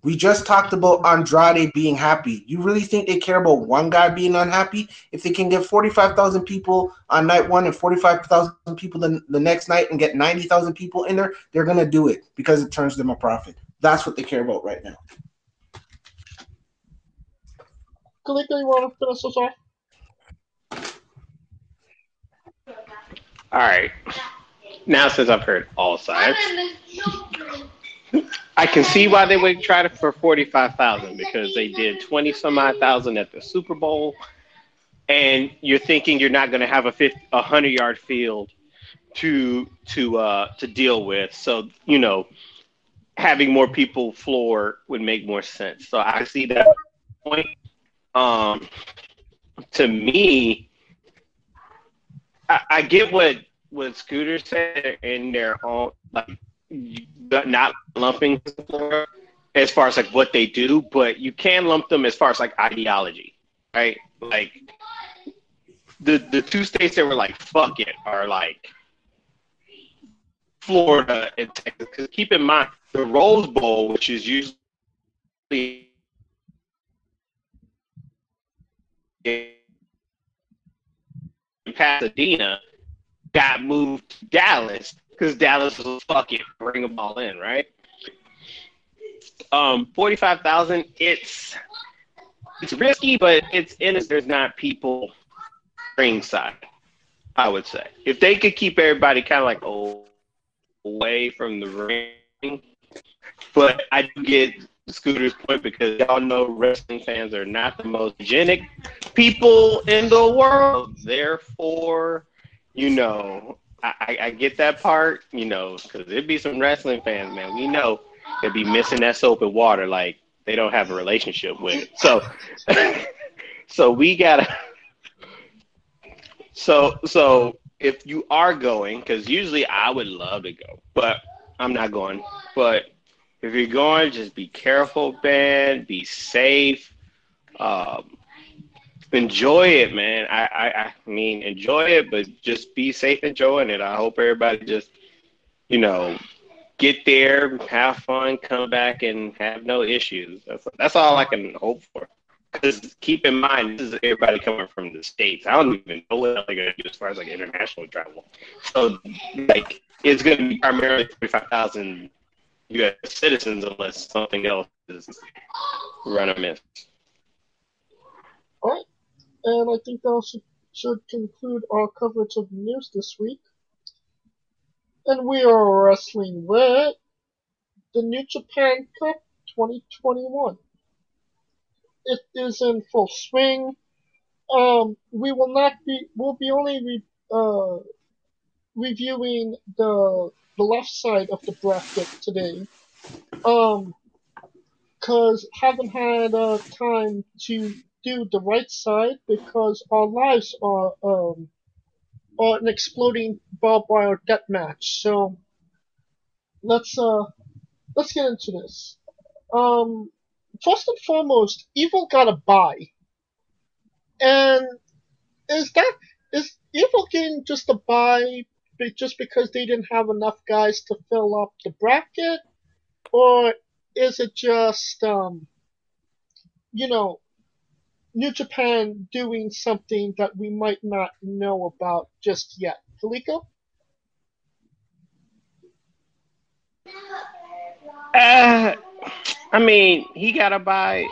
We just talked about Andrade being happy. You really think they care about one guy being unhappy? If they can get 45,000 people on night one and 45,000 people the, the next night and get 90,000 people in there, they're going to do it because it turns them a profit. That's what they care about right now. Kaliko, you want to finish off? All right. Now, since I've heard all sides, I can see why they would try to for forty five thousand because they did twenty some odd thousand at the Super Bowl, and you're thinking you're not going to have a 50, a hundred yard field to to uh to deal with. So you know, having more people floor would make more sense. So I see that point. Um, to me, I, I get what what Scooter said in their own like not lumping as far as like what they do, but you can lump them as far as like ideology, right? Like the the two states that were like fuck it are like Florida and Texas. Because keep in mind the Rose Bowl, which is usually Pasadena, got moved to Dallas because Dallas was fuck it, bring them all in, right? Um, forty-five thousand. It's it's risky, but it's in. There's not people ringside. I would say if they could keep everybody kind of like away from the ring. But I do get Scooter's point because y'all know wrestling fans are not the most hygienic people in the world. Therefore, you know, I, I, get that part, you know, because it'd be some wrestling fans, man. We know they'd be missing that soap and water like they don't have a relationship with it. So, so we gotta. So, so if you are going, because usually I would love to go, but I'm not going. But if you're going, just be careful, man. Be safe. Um, enjoy it, man. I, I, I mean, enjoy it, but just be safe enjoying it. I hope everybody just, you know, get there, have fun, come back, and have no issues. That's that's all I can hope for. Because keep in mind, this is everybody coming from the states. I don't even know what they're gonna do as far as like international travel. So, like, it's gonna be primarily forty-five thousand U.S. citizens, unless something else is run amiss. All right, and I think that should, should conclude our coverage of the news this week. And we are wrestling with the New Japan Cup 2021. It is in full swing. Um, we will not be. We'll be only re, uh, reviewing the the left side of the bracket today. Um, cause haven't had uh, time to do the right side because our lives are um are an exploding barbed wire death match. So let's uh let's get into this. Um, first and foremost, Evil got a bye, and is that is Evil getting just a bye just because they didn't have enough guys to fill up the bracket, or is it just um you know New Japan doing something that we might not know about just yet? Felico? Uh, I mean, he got to bye,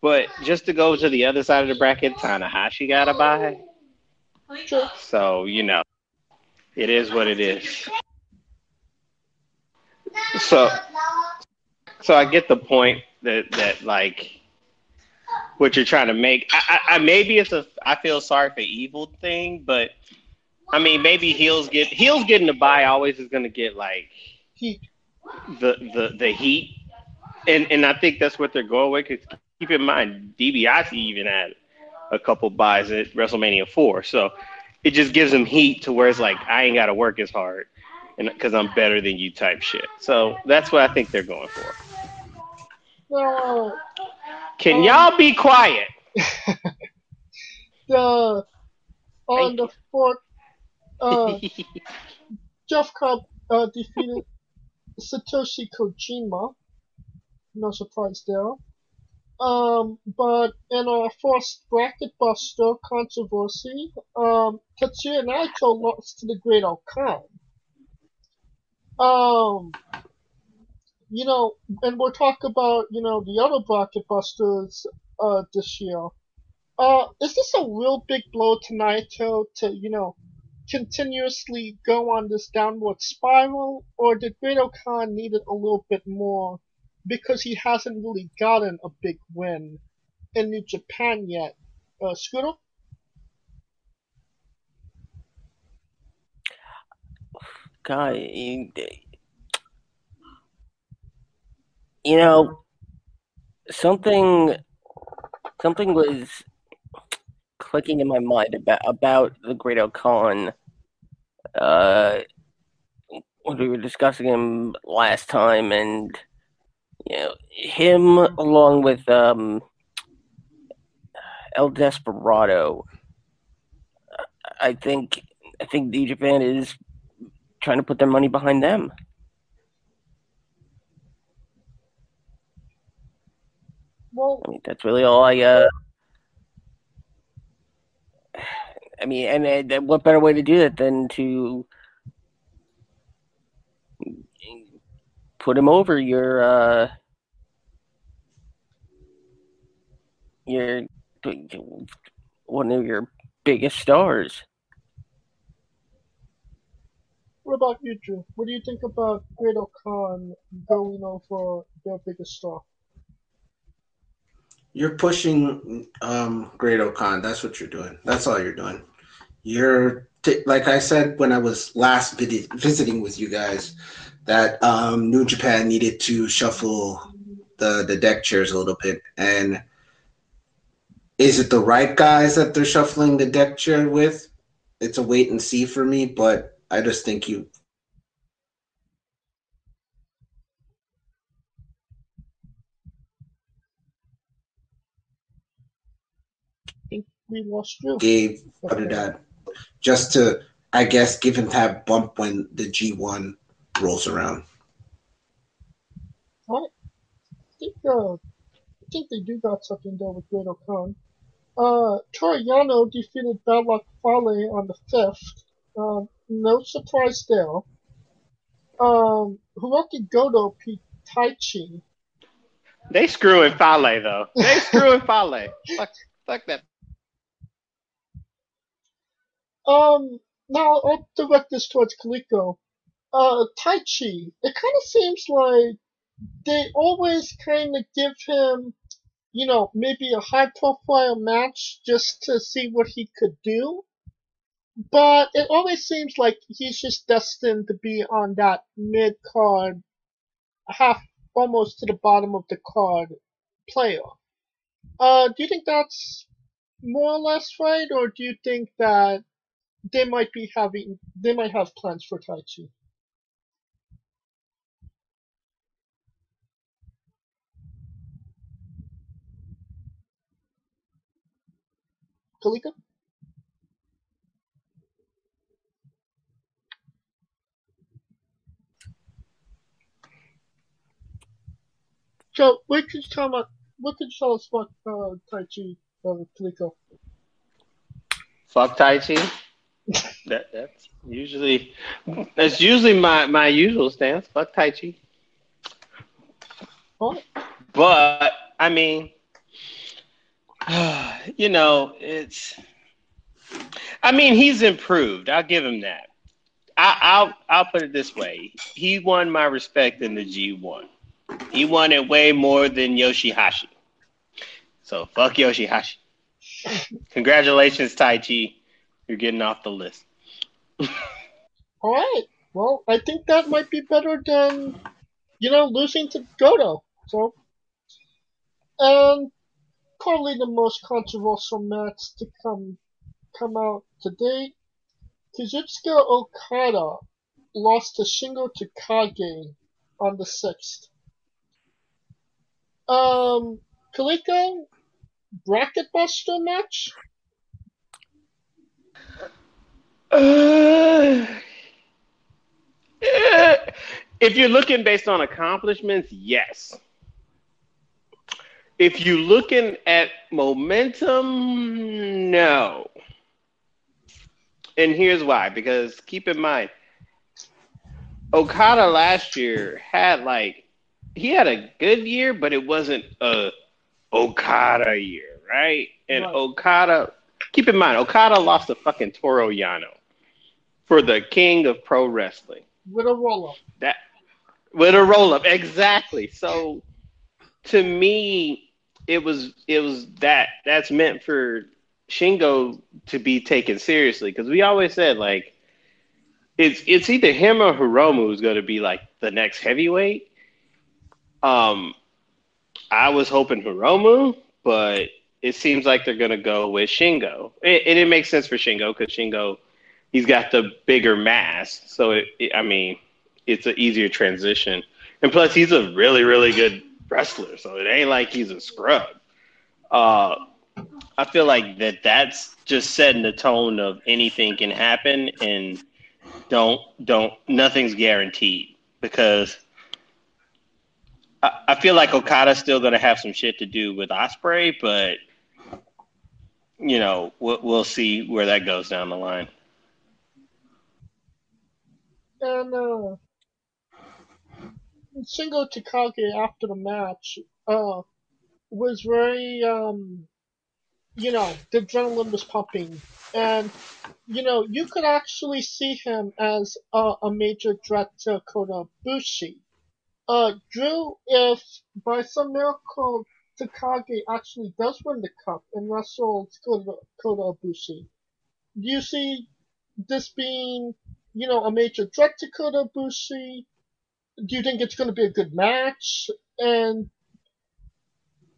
but just to go to the other side of the bracket, Tanahashi got to bye. Sure. So you know, it is what it is. So, so I get the point that that like what you're trying to make. I, I, I maybe it's a I feel sorry for evil thing, but I mean maybe heels get heels getting the bye always is gonna get like the the the heat, and and I think that's what they're going with. Cause keep in mind, DiBiase even had a couple byes at WrestleMania four, so it just gives them heat to where it's like I ain't got to work as hard, and because I'm better than you type shit. So that's what I think they're going for. Can Um, y'all be quiet? the on Thank the fourth, uh, Jeff Cobb uh, defeated Satoshi Kojima. No surprise there. Um, but in our first bracket buster controversy, um, Tetsuya Naito lost to the Great Khan. Um, you know, and we'll talk about, you know, the other bracket busters, uh, this year. Uh, is this a real big blow to Naito to, you know, continuously go on this downward spiral, or did Great Khan need it a little bit more because he hasn't really gotten a big win in New Japan yet? Uh, Scooter? You, you know, something, something was clicking in my mind about about the Great Khan. Uh, when we were discussing him last time, and you know, him along with um, El Desperado. I think I think New Japan is trying to put their money behind them. Well, I mean, that's really all I. Uh, I mean, and, and what better way to do that than to put him over your uh, your one of your biggest stars. What about you, Drew? What do you think about Great Khan going over their biggest star? You're pushing um, Great Khan. That's what you're doing. That's all you're doing. You're t- like I said when I was last vid- visiting with you guys that um, New Japan needed to shuffle the the deck chairs a little bit. And is it the right guys that they're shuffling the deck chair with? It's a wait and see for me, but I just think you think we lost Drew. gave just to I guess give him that bump when the G one rolls around. I think uh, I think they do got something there with Great Khan. Uh, Toru Yano defeated Bad Luck Fale on the fifth. Um, no surprise there. Um, Hiroki Goto beat Taichi. They screwing Fale though. They screwing Fale. Fuck, fuck that. Um, now I'll direct this towards Kaliko. Uh, Taichi. It kind of seems like they always kind of give him, you know, maybe a high profile match just to see what he could do. But it always seems like he's just destined to be on that mid card, half, almost to the bottom of the card player. Uh, do you think that's more or less right, or do you think that they might be having, they might have plans for Taichi? Kaliko? So, what could you tell about, what could you tell us about uh, Taichi, uh, Kaliko? Fuck Taichi. That that's usually that's usually my my usual stance. Fuck Taichi. Oh, But I mean, you know, it's. I mean, he's improved. I'll give him that. I, I'll I'll put it this way: he won my respect in the G one. He won it way more than Yoshihashi. So fuck Yoshihashi. Congratulations, Taichi. You're getting off the list. alright. Well, I think that might be better than, you know, losing to Goto. So, and probably the most controversial match to come come out today. Kazuchika Okada lost to Shingo Takagi on the 6th. Um, Kaliko, bracket buster match? Uh, if you're looking based on accomplishments, yes. If you're looking at momentum, no. And here's why because keep in mind, Okada last year had like, he had a good year, but it wasn't a Okada year, right? And Right. Okada, keep in mind, Okada lost to fucking Toru Yano for the king of pro wrestling With a roll up. that with a roll up exactly so to me it was it was that that's meant for shingo to be taken seriously. Because we always said like it's it's either him or hiromu who's going to be like the next heavyweight. Um i was hoping hiromu but it seems like they're going to go with shingo. And, and it makes sense for shingo because shingo he's got the bigger mass. So it, it i mean it's an easier transition. And plus, he's a really, really good wrestler, so it ain't like he's a scrub. Uh, I feel like that that's just setting the tone of anything can happen, and don't don't nothing's guaranteed because I, I feel like Okada's still gonna have some shit to do with Ospreay, but you know we'll, we'll see where that goes down the line. Uh, Shingo Takagi after the match uh, was very um, you know, the adrenaline was pumping, and you know, you could actually see him as a, major threat to Kota Ibushi. Uh, Drew, if by some miracle Takagi actually does win the cup and wrestles Kota, Kota Ibushi, do you see this being, you know, a major threat to Kota? Do you think it's going to be a good match? And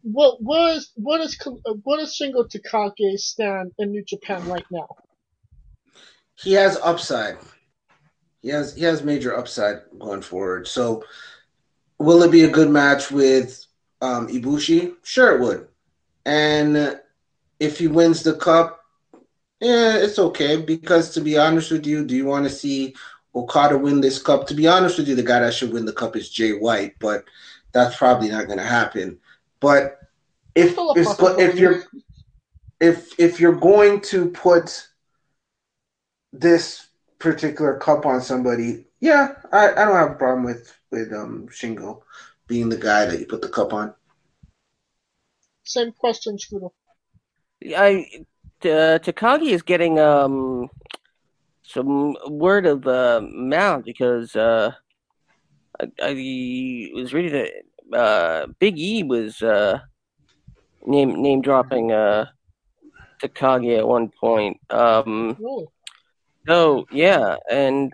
what what is what is what is Shingo Takagi stand in New Japan right now? He has upside. He has he has major upside going forward. So, will it be a good match with um, Ibushi? Sure, it would. And if he wins the cup, yeah, it's okay. Because to be honest with you, do you want to see Okada win this cup? To be honest with you, the guy that should win the cup is Jay White, but that's probably not going to happen. But if if, if you're if if you're going to put this particular cup on somebody, yeah, I, I don't have a problem with with um Shingo being the guy that you put the cup on. Same question, Scooter. I uh, Takagi is getting um some word of uh, mouth because uh, I, I was reading that uh, Big E was uh, name name dropping uh, Takagi at one point. Um, so yeah, and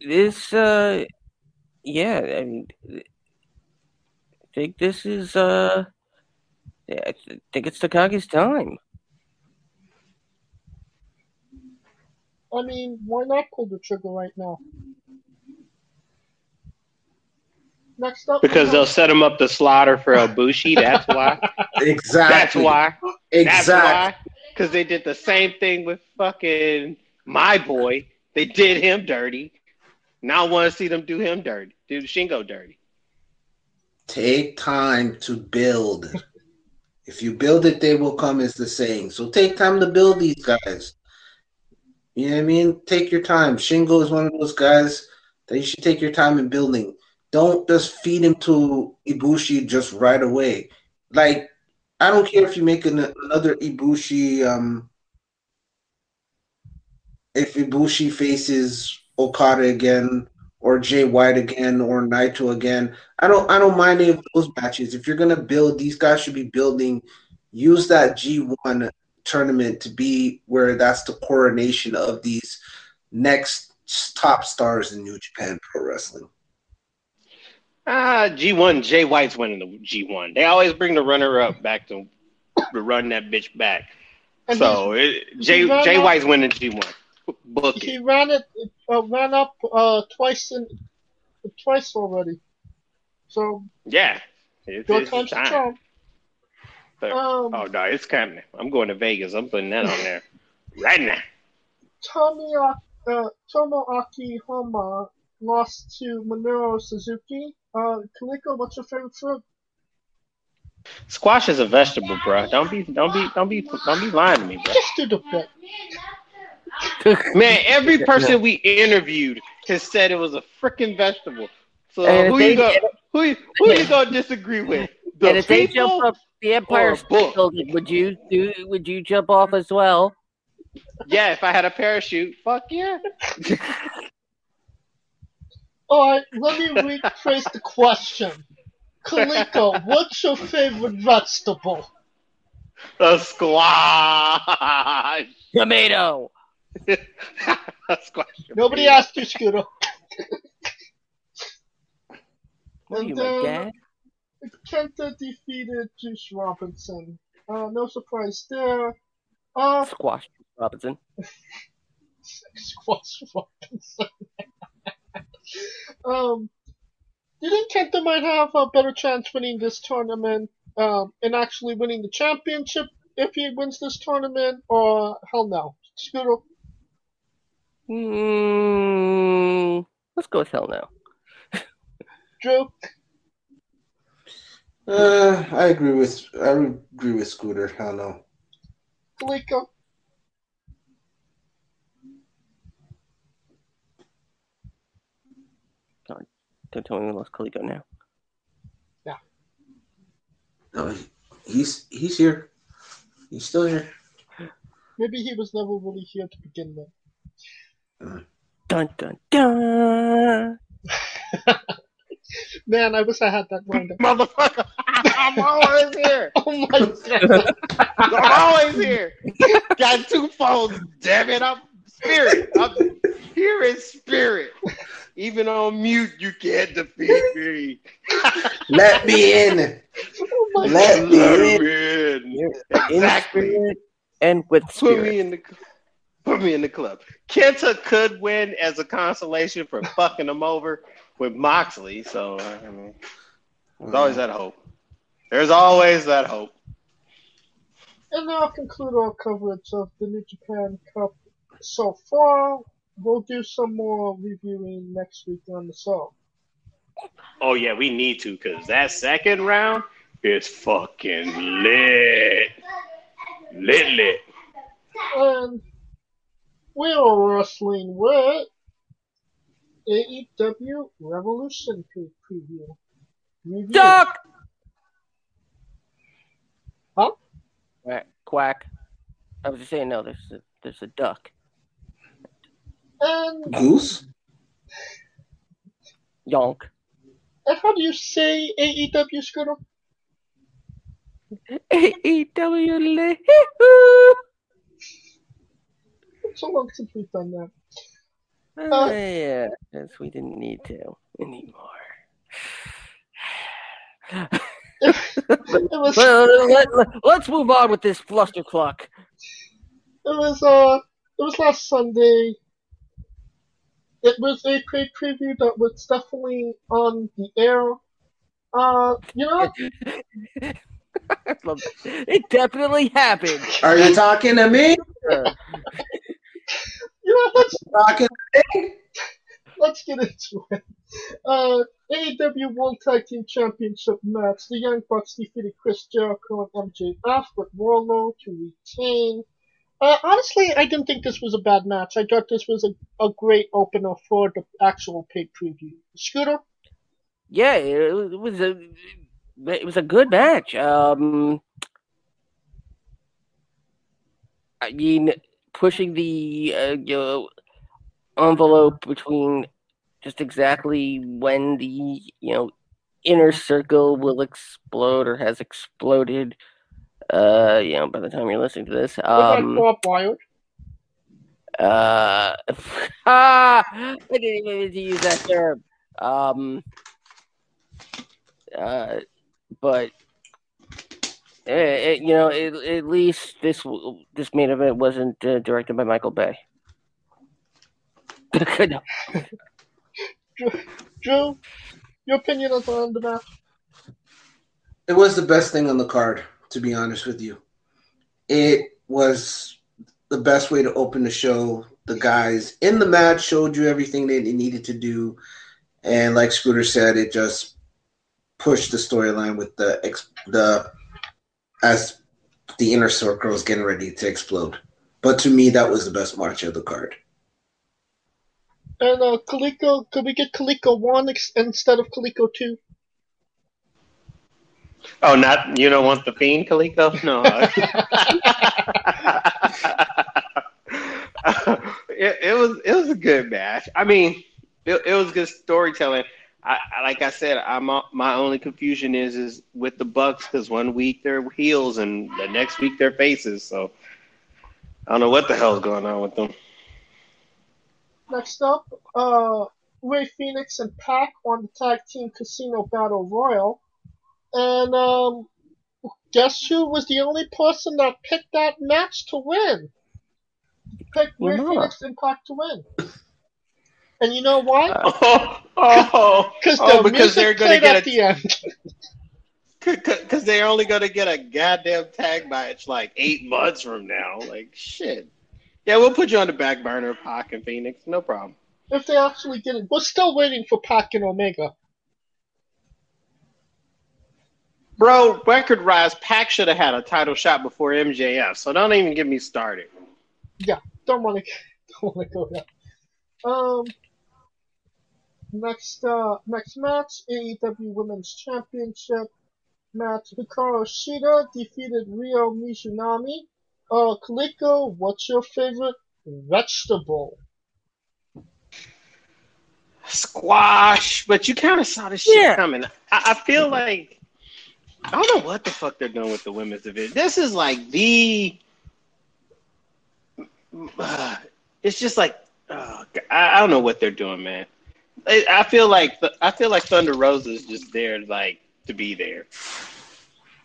this uh, yeah, I mean, I think this is uh, yeah, I th- think it's Takagi's time. I mean, why not pull the trigger right now? Next up, Because have- they'll set him up to slaughter for Ibushi. That's why. Exactly. That's why. Exactly. Because they did the same thing with fucking my boy. They did him dirty. Now I want to see them do him dirty. Do Shingo dirty. Take time to build. If you build it, they will come, is the saying. So take time to build these guys. You know what I mean? Take your time. Shingo is one of those guys that you should take your time in building. Don't just feed him to Ibushi just right away. Like, I don't care if you make an, another Ibushi. Um, if Ibushi faces Okada again, or Jay White again, or Naito again, I don't I don't mind any of those matches. If you're gonna build, these guys should be building. Use that G1 tournament to be where that's the coronation of these next top stars in New Japan Pro Wrestling. Ah, G1, Jay White's winning the G1. They always bring the runner up back to, to run that bitch back. and So it, Jay, ran Jay up- White's winning G1. Book he, he it. ran it, uh, ran up uh, twice in, twice already. So Yeah. It's, your it's time's the time. Charm. But- Um, Oh, no, it's coming. I'm going to Vegas. I'm putting that on there right now. Tomoaki, uh, Tomoaki Honma lost to Minoru Suzuki. Uh, Kaliko, what's your favorite fruit? Squash is a vegetable, bro. Don't be, don't be, don't be, don't be lying to me, bro. Just do the bit. Man, every person we interviewed has said it was a freaking vegetable. So And who they- you go, who you, who you gonna disagree with? The and if they jump up the Empire State? Building, would you do? Would you jump off as well? Yeah, if I had a parachute, fuck yeah. Alright, let me rephrase the question. Kaliko, what's your favorite vegetable? A squash. Tomato. a squash. Nobody asked you, Scooter. What are you, And my then- dad? Kenta defeated Juice Robinson. Uh, no surprise there. Uh, Squash Robinson. Squash Robinson. um, do you think Kenta might have a better chance winning this tournament um, and actually winning the championship if he wins this tournament, or hell no? Scooter, Mm, let's go with hell no. Drew, Uh, I agree with I agree with Scooter. Hell no. Kaliko, Don't tell me we lost Kaliko now. Yeah. No, he's he's here. He's still here. Maybe he was never really here to begin with. Dun dun dun. Man, I wish I had that lined up. Motherfucker, I'm always here. Oh my god. I'm always here. Got two phones, damn it. I'm spirit. I'm here in spirit. Even on mute, you can't defeat me. Let me in. Oh my Let me Let in. me in. In Exactly. spirit and with Put spirit. me in the put me in the club. Kenta could win as a consolation for fucking him over with Moxley. So I mean, there's always mm. that hope. There's always that hope. And that'll conclude our coverage of the New Japan Cup so far. We'll do some more reviewing next week on the show. Oh yeah, we need to because that second round is fucking lit, lit, lit. And we are wrestling with AEW Revolution pre- preview. Review. Duck. Huh? Quack. Quack. I was just saying no. There's a, there's a duck. And, Goose? Yonk. and how do you say AEW Scooter? AEW. It's so long since we've done that. Oh, yeah, yes, we didn't need to anymore. Was well, let, let, let's move on with this flustercluck. It was uh, it was last Sunday. It was a pre preview that was definitely on the air. Uh, you know, I love it. it definitely happened. Are you talking to me? You know, let's Talking let's get into it. Uh, AEW World Tag Team Championship match. The Young Bucks defeated Chris Jericho and MJF with Wardlow to retain. Uh, honestly, I didn't think this was a bad match. I thought this was a, a great opener for the actual paid preview. Scooter? yeah, it, it was a it was a good match. Um, I mean, pushing the uh, you know, envelope between just exactly when the you know inner circle will explode or has exploded. Uh, you know, by the time you're listening to this, um, Uh, ah, I didn't even mean to use that term. Um, uh, but eh, eh, you know, at, at least this this main event wasn't uh, directed by Michael Bay. Good. Drew, your opinion on the- match? It was the best thing on the card, to be honest with you. It was the best way to open the show. The guys in the match showed you everything they needed to do. And like Scooter said, it just pushed the storyline with the ex- the as the inner circle is getting ready to explode. But to me, that was the best match of the card. And uh, Kaliko, could we get Kaliko one ex- instead of Kaliko two? Oh, not you don't want the fiend, Kaliko? No. it, it was it was a good match. I mean, it, it was good storytelling. I, I like I said, I'm my only confusion is is with the Bucks because one week they're heels and the next week they're faces. So I don't know what the hell's going on with them. Next up, uh, Rey Fenix and Pac on the tag team Casino Battle Royal, and um, guess who was the only person that picked that match to win? Picked Rey Fenix and Pac to win. And you know why? Oh, oh, Because the oh, because they're gonna get at a the end. Because they're only going to get a goddamn tag match like eight months from now. Like, shit. Yeah, we'll put you on the back burner, Pac and Fenix. No problem. if they actually did it, we're still waiting for Pac and Omega. Bro, record rise, Pac should have had a title shot before MJF, so don't even get me started. Yeah, don't want to, don't want to go there. Um, next, uh, next match, AEW Women's Championship. match, Hikaru Shida defeated Ryo Mizunami. Uh, Kaliko, what's your favorite vegetable? Squash, but you kind of saw this shit Yeah. coming. I, I feel like I don't know what the fuck they're doing with the women's division. This is like the. uh, it's just like uh, I, I don't know what they're doing, man. I, I feel like I feel like Thunder Rosa is just there, like to be there.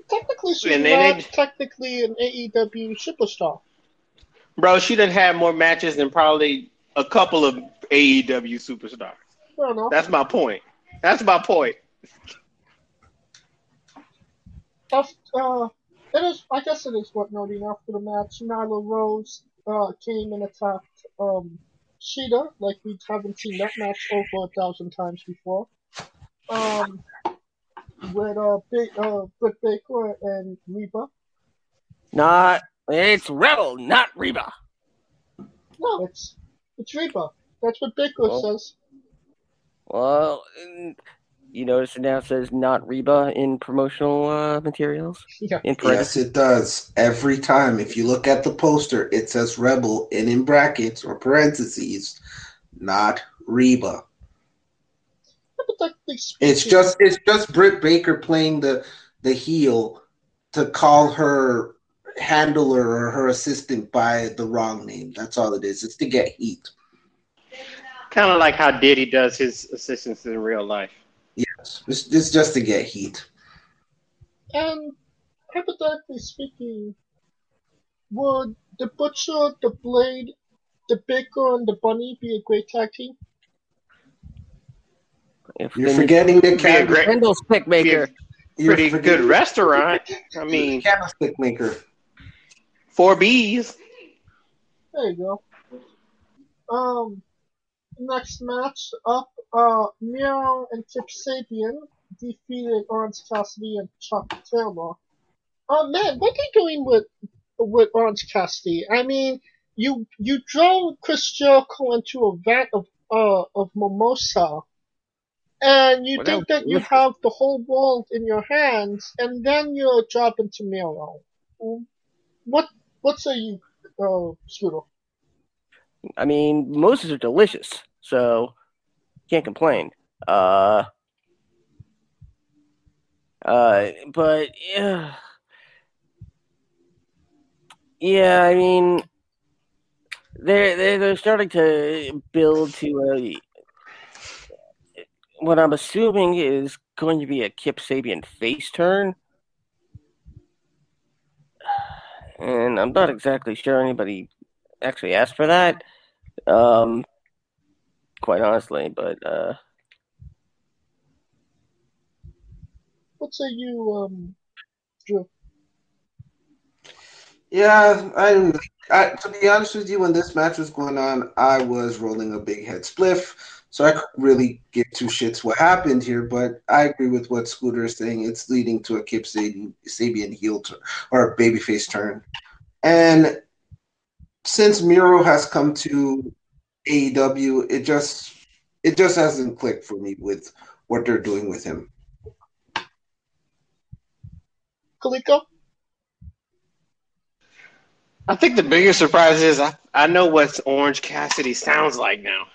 Technically, she's not technically an AEW superstar. Bro, she done had more matches than probably a couple of AEW superstars. Fair enough. That's my point. That's my point. After, uh, it is. I guess it is worth noting after the match, Nyla Rose uh, came and attacked um, Shida, like we haven't seen that match over a thousand times before. Um, with uh, Big, uh, Britt Baker and Reba. Not it's Rebel, not Reba. No, it's it's Reba. That's what Baker Oh. says. Well, you notice it now says not Reba in promotional uh, materials. Yeah. In. Yes, it does. Every time. If you look at the poster, it says Rebel and in brackets or parentheses, not Reba. It's just it's just Britt Baker playing the the heel to call her handler or her assistant by the wrong name. That's all it is. It's to get heat. Kind of like how Diddy does his assistants in real life. Yes, it's, it's just to get heat. And hypothetically speaking, would the Butcher, the Blade, the Baker, and the Bunny be a great tag team? If You're forgetting the Be a candle, great- Kendall Stickmaker. you're Pretty good restaurant. I mean, candlestick maker. four B's. There you go. Um, next match up, uh, Miro and Kip Sabian defeated Orange Cassidy and Chuck Taylor. Oh man, what are they doing with with Orange Cassidy? I mean, you you drove Chris Jericho into a vat of uh of mimosa, and you What think else? that you have the whole world in your hands, and then you're dropping to Miro. What what say you, uh, Scooter? I mean, mimosas are delicious, so can't complain. Uh, uh, but yeah, yeah. I mean, they're they're, they're starting to build to a what I'm assuming is going to be a Kip Sabian face turn. And I'm not exactly sure anybody actually asked for that. Um, quite honestly, but uh, What say you, um, Drew? Yeah, I, I to be honest with you, when this match was going on, I was rolling a big head spliff, so I couldn't really give two shits what happened here. But I agree with what Scooter is saying. It's leading to a Kip Sabian, Sabian heel turn or a babyface turn, and since Miro has come to AEW, it just it just hasn't clicked for me with what they're doing with him. Kaliko? I think the biggest surprise is I, I know what Orange Cassidy sounds like now.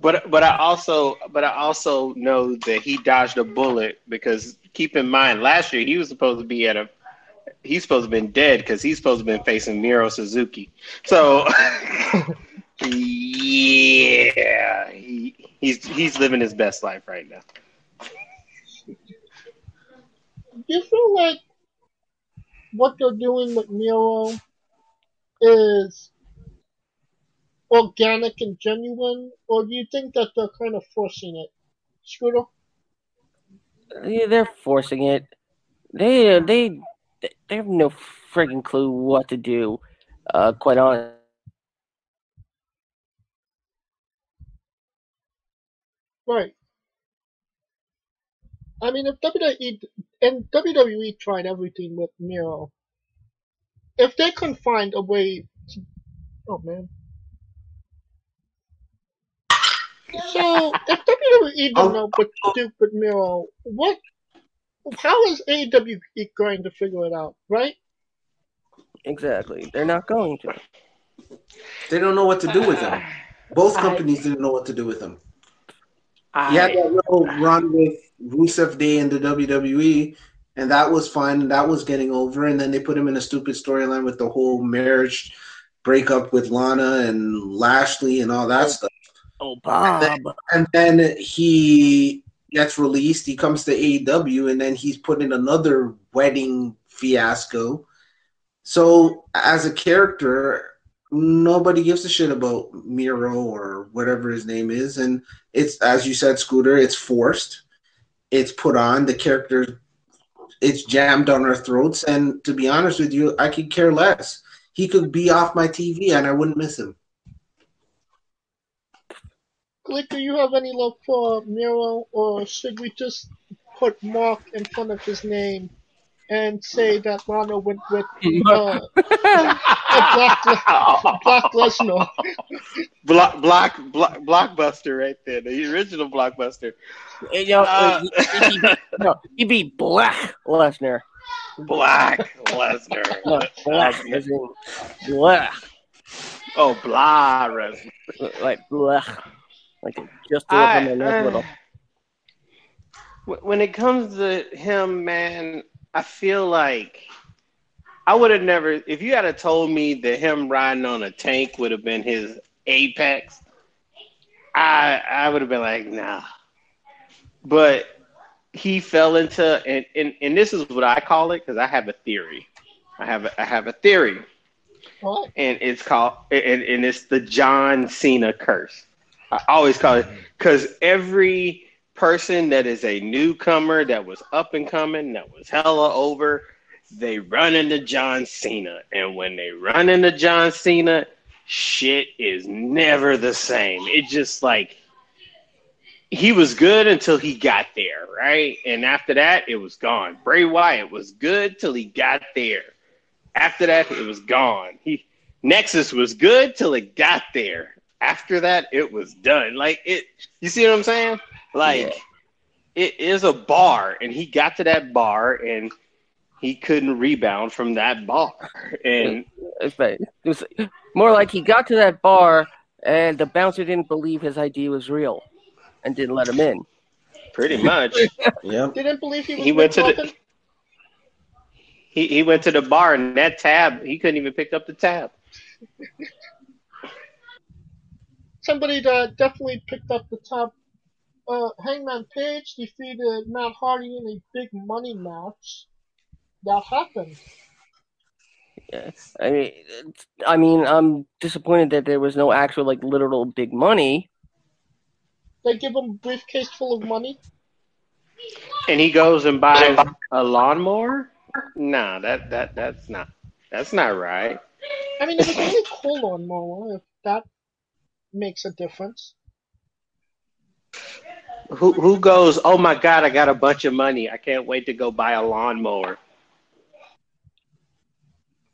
But but I also but I also know that he dodged a bullet because keep in mind last year he was supposed to be at a he's supposed to have been dead because he's supposed to have been facing Miro Suzuki. So yeah, he, he's he's living his best life right now. Do you feel like what they're doing with Miro is organic and genuine, or do you think that they're kind of forcing it? Scooter? yeah, they're forcing it. They they they have no friggin' clue what to do. Uh, quite honest. Right. I mean, if WWE and WWE tried everything with Miro, if they can find a way to, oh man, So if WWE didn't Oh. know what to do with Miro, what? How is AEW going to figure it out? Right? Exactly. They're not going to. They don't know what to do with them. Both I- companies didn't know what to do with them. I, He had that little run with Rusev Day in the WWE, and that was fun. That was getting over, and then they put him in a stupid storyline with the whole marriage breakup with Lana and Lashley and all that oh, stuff. Oh, Bob. And then he gets released. He comes to AEW, and then he's put in another wedding fiasco. So, as a character, nobody gives a shit about Miro or whatever his name is. And it's, as you said, Scooter, it's forced. It's put on. The character, it's jammed on our throats. And to be honest with you, I could care less. He could be off my TV, and I wouldn't miss him. Glick, do you have any love for Miro, or should we just put Mark in front of his name and say that Lana went with uh, Black, Black Lesnar? block, block, block, blockbuster right there. The original blockbuster. You know, Uh, uh, he, he, no, he beat Black Lesnar. Black Lesnar. No, Black. as in Black. Oh, blah, Lesnar. Like Black. Like it just a I- little, a little. Uh, when it comes to him, man, I feel like I would have never. If you had have told me that him riding on a tank would have been his apex, I I would have been like, nah. But he fell into, and and, and this is what I call it because I have a theory. I have a, I have a theory, What? and it's called and, and it's the John Cena curse. I always call it because every person that is a newcomer that was up and coming, that was hella over, they run into John Cena. And when they run into John Cena, shit is never the same. It just like he was good until he got there, right? And after that, it was gone. Bray Wyatt was good till he got there. After that, it was gone. He Nexus was good till it got there. After that, it was done. Like it, you see what I'm saying? Like Yeah. it is a bar, and he got to that bar, and he couldn't rebound from that bar. And It's bad. It was more like he got to that bar and the bouncer didn't believe his ID was real and didn't let him in. pretty much, yeah. Didn't believe he was He went to the- he he went to the bar, and that tab, he couldn't even pick up the tab. Somebody that definitely picked up the top. Uh, Hangman Page defeated Matt Hardy in a big money match. That happened. Yeah. I mean, I mean, I'm disappointed that there was no actual like literal big money. They give him a briefcase full of money. And he goes and buys a lawnmower. Nah, that that that's not that's not right. I mean, it was only coal lawnmower, if that makes a difference. Who who goes? Oh my god, I got a bunch of money. I can't wait to go buy a lawnmower.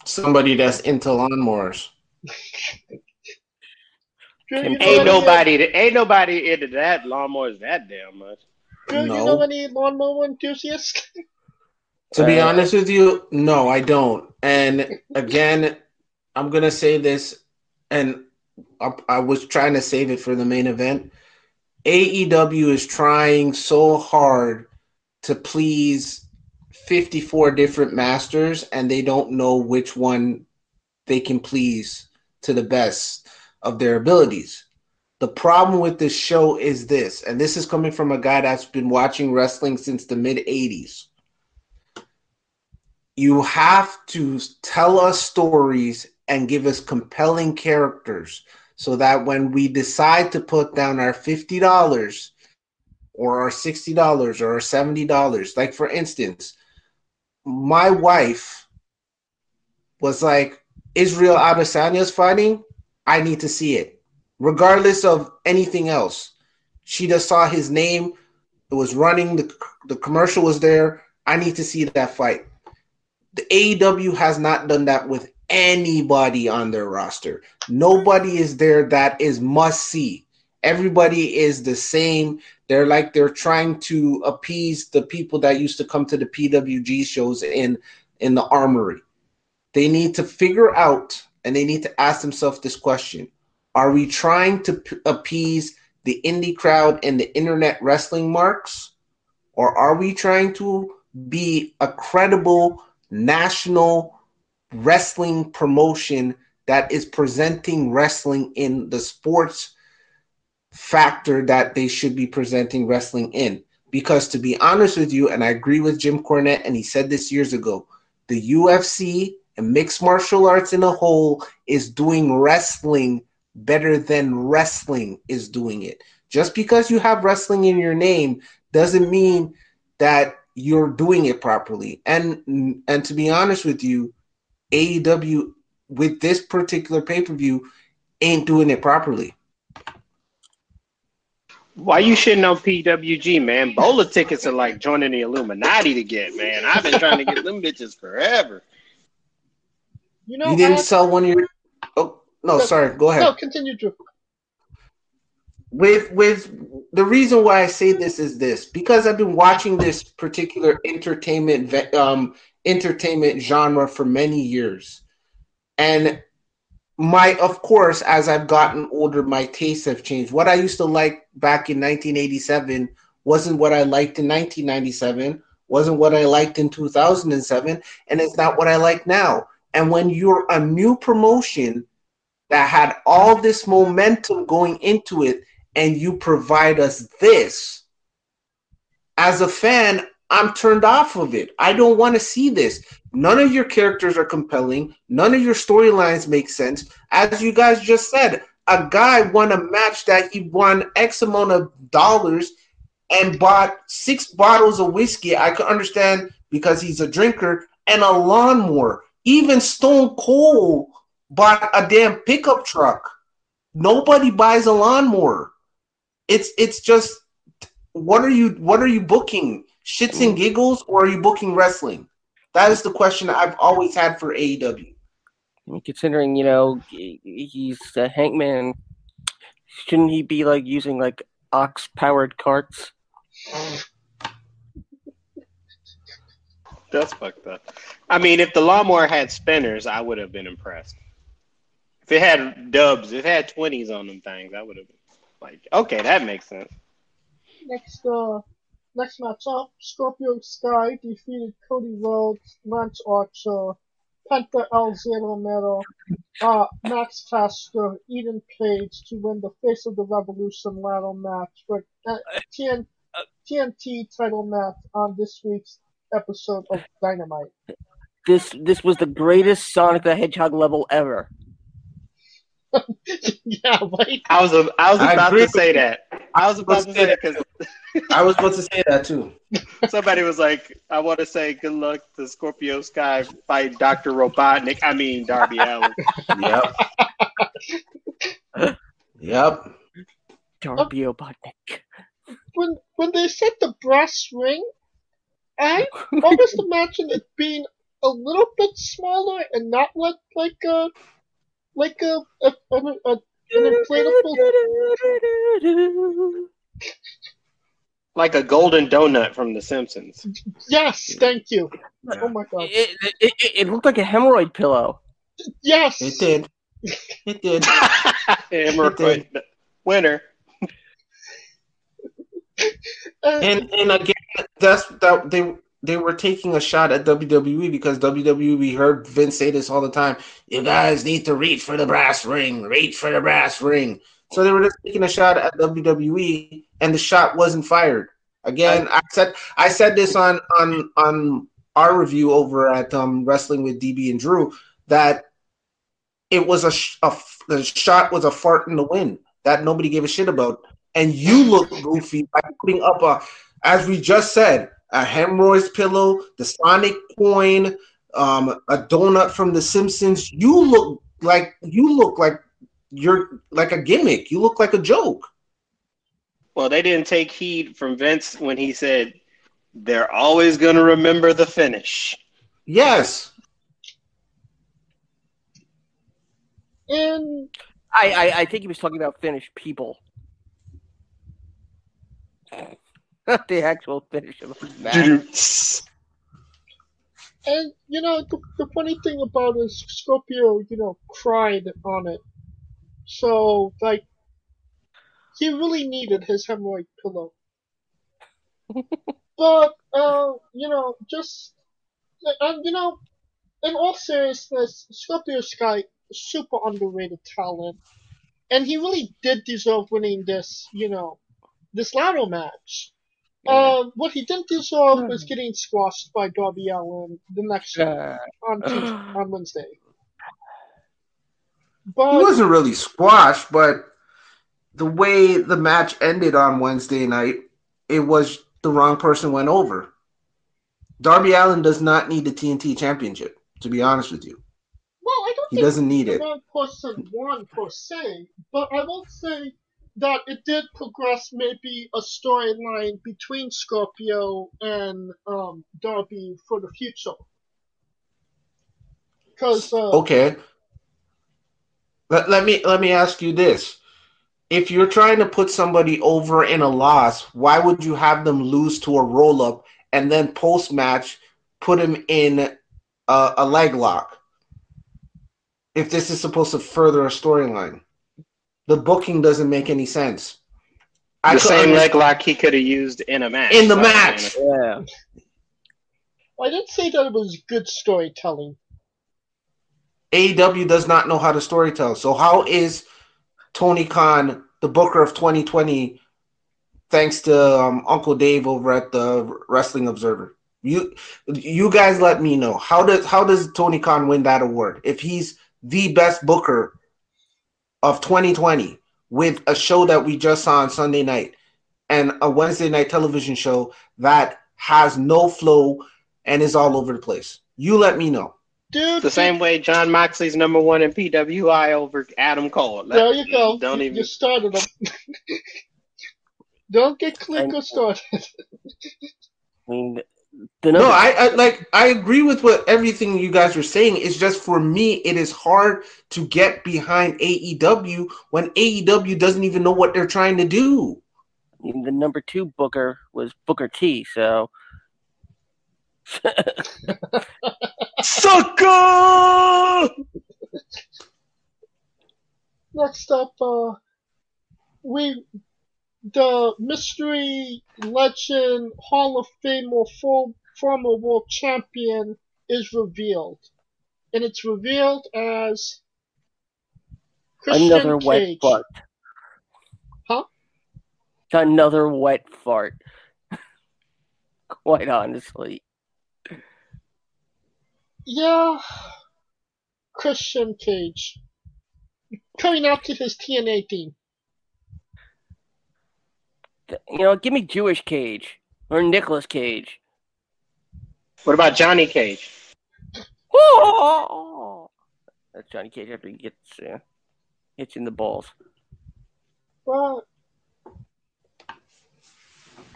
Somebody that's into lawnmowers. Drew, Can- you know Ain't any- nobody ain't nobody into that lawnmowers that damn much. Drew, you know any lawnmower enthusiasts? To be Uh, honest with you, no, I don't. And again, I'm gonna say this, and I, I was trying to save it for the main event. AEW is trying so hard to please 54 different masters, and they don't know which one they can please to the best of their abilities. The problem with this show is this, and this is coming from a guy that's been watching wrestling since the mid 80s you have to tell us stories and give us compelling characters so that when we decide to put down our $50 or our $60 or our $70 like for instance my wife was like Israel Adesanya's fighting. I need to see it. Regardless of anything else she just saw his name. It was running. The the commercial was there. I need to see that fight. The AEW has not done that with anybody on their roster. Nobody is there that is must see. Everybody is the same. They're like they're trying to appease the people that used to come to the PWG shows in in the armory. They need to figure out and they need to ask themselves this question. Are we trying to p- appease the indie crowd and the internet wrestling marks or are we trying to be a credible national wrestling promotion that is presenting wrestling in the sports factor that they should be presenting wrestling in. Because to be honest with you, and I agree with Jim Cornette, and he said this years ago, the UFC and mixed martial arts in a whole is doing wrestling better than wrestling is doing it. Just because you have wrestling in your name doesn't mean that you're doing it properly. And and to be honest with you, AEW with this particular pay-per-view ain't doing it properly. Why you shitting on PWG, man? BOLA tickets are like joining the Illuminati to get, man. I've been trying to get them bitches forever. You know, you didn't I- sell one of your Oh, no, No, sorry. Go ahead. no, continue, Drew. with with the reason why I say this is this because I've been watching this particular entertainment um entertainment genre for many years, and my of course as I've gotten older, my tastes have changed. What I used to like back in 1987 wasn't what I liked in 1997, wasn't what I liked in 2007, and it's not what I like now. And when you're a new promotion that had all this momentum going into it and you provide us this as a fan i'm turned off of it. I don't want to see this. None of your characters are compelling. None of your storylines make sense. As you guys just said a guy won a match that he won x amount of dollars and bought six bottles of whiskey i can understand because he's a drinker and a lawnmower. Even stone cold bought a damn pickup truck. Nobody buys a lawnmower. It's it's just what are you what are you booking shits and giggles or are you booking wrestling that is the question i've always had for aew considering you know he's a Hangman, shouldn't he be like using like ox powered carts? That's fucked up. I mean, if the lawnmower had spinners, I would have been impressed. If it had dubs, if it had twenties on them things, I would have been like, okay, that makes sense. Next, uh, next match up, Scorpio Sky defeated Cody Rhodes, Lance Archer, Penta El Zero Miedo, uh, Max Caster, Ethan Page to win the Face of the Revolution ladder match for uh, TN, TNT title match on this week's episode of Dynamite. This this was the greatest Sonic the Hedgehog level ever. yeah, right? I was a, I was I about to say that. I was about to say that because i was about to say that too somebody was like, I want to say good luck to Scorpio Sky fight Dr. Robotnik. I mean Darby Allin. yep yep Darby Obotnik. When when they said the brass ring, I almost imagine it being a little bit smaller and not like like a like a, a, a, a an inflatable. Like a golden donut from The Simpsons. Yes, thank you. Oh my god. It, it, it, it looked like a hemorrhoid pillow. Yes. it did it did Hemorrhoid winner. Uh, and and again that's that they they were taking a shot at WWE because WWE heard Vince say this all the time. You guys need to reach for the brass ring, reach for the brass ring. So they were just taking a shot at WWE, and the shot wasn't fired. Again, I said I said this on on on our review over at um, Wrestling with DB and Drew that it was a, a the shot was a fart in the wind that nobody gave a shit about, and you look goofy by putting up a, as we just said, a hemorrhoids pillow, the Sonic coin, um, a donut from The Simpsons. You look like you look like you're like a gimmick. You look like a joke. Well, they didn't take heed from Vince when he said they're always going to remember the finish. Yes. and I, I, I think he was talking about Finnish people. Not the actual finish of the match. And you know the, the funny thing about it is Scorpio, you know, cried on it. So like he really needed his hemorrhoid pillow. but uh, you know, just and you know, in all seriousness, Scorpio Sky super underrated talent, and he really did deserve winning this. You know, this ladder match. Uh, what he didn't deserve was getting squashed by Darby Allin the next Uh, on Tuesday, on Wednesday. He wasn't really squashed, but the way the match ended on Wednesday night, it was the wrong person went over. Darby Allin does not need the TNT championship, to be honest with you. well, I don't He think doesn't need it. wrong person won per se, but I will say that it did progress maybe a storyline between Scorpio and um, Darby for the future. Because uh, Okay. Let, let me let me ask you this. If you're trying to put somebody over in a loss, why would you have them lose to a roll up and then post match put him in a, a leg lock? If this is supposed to further a storyline, the booking doesn't make any sense. The could same understand- leg lock he could have used in a match. In the So, match. yeah. I didn't say that it was good storytelling. AEW does not know how to storytell. So how is Tony Khan the booker of 2020 thanks to um, Uncle Dave over at the Wrestling Observer? You you guys let me know. How does how does Tony Khan win that award if he's the best booker of 2020 with a show that we just saw on Sunday night and a Wednesday night television show that has no flow and is all over the place? You let me know. Dude, The same way Jon Moxley's number one in PWI over Adam Cole. There you go. Don't you, even. you started them. Don't get Clinker started. I mean, the No, I, I like I agree with what everything you guys are saying. It's just for me, it is hard to get behind AEW when AEW doesn't even know what they're trying to do. I mean, the number two booker was Booker T. So Sucker! Next up, uh, we the mystery legend Hall of Famer full former world champion is revealed, and it's revealed as Christian another wet fart. Huh? Another wet fart. Quite honestly. Yeah, Christian Cage coming out to his TNA team. You know, give me Jewish Cage or Nicholas Cage. What about Johnny Cage? That's Johnny Cage after he gets uh, hits in the balls. Well,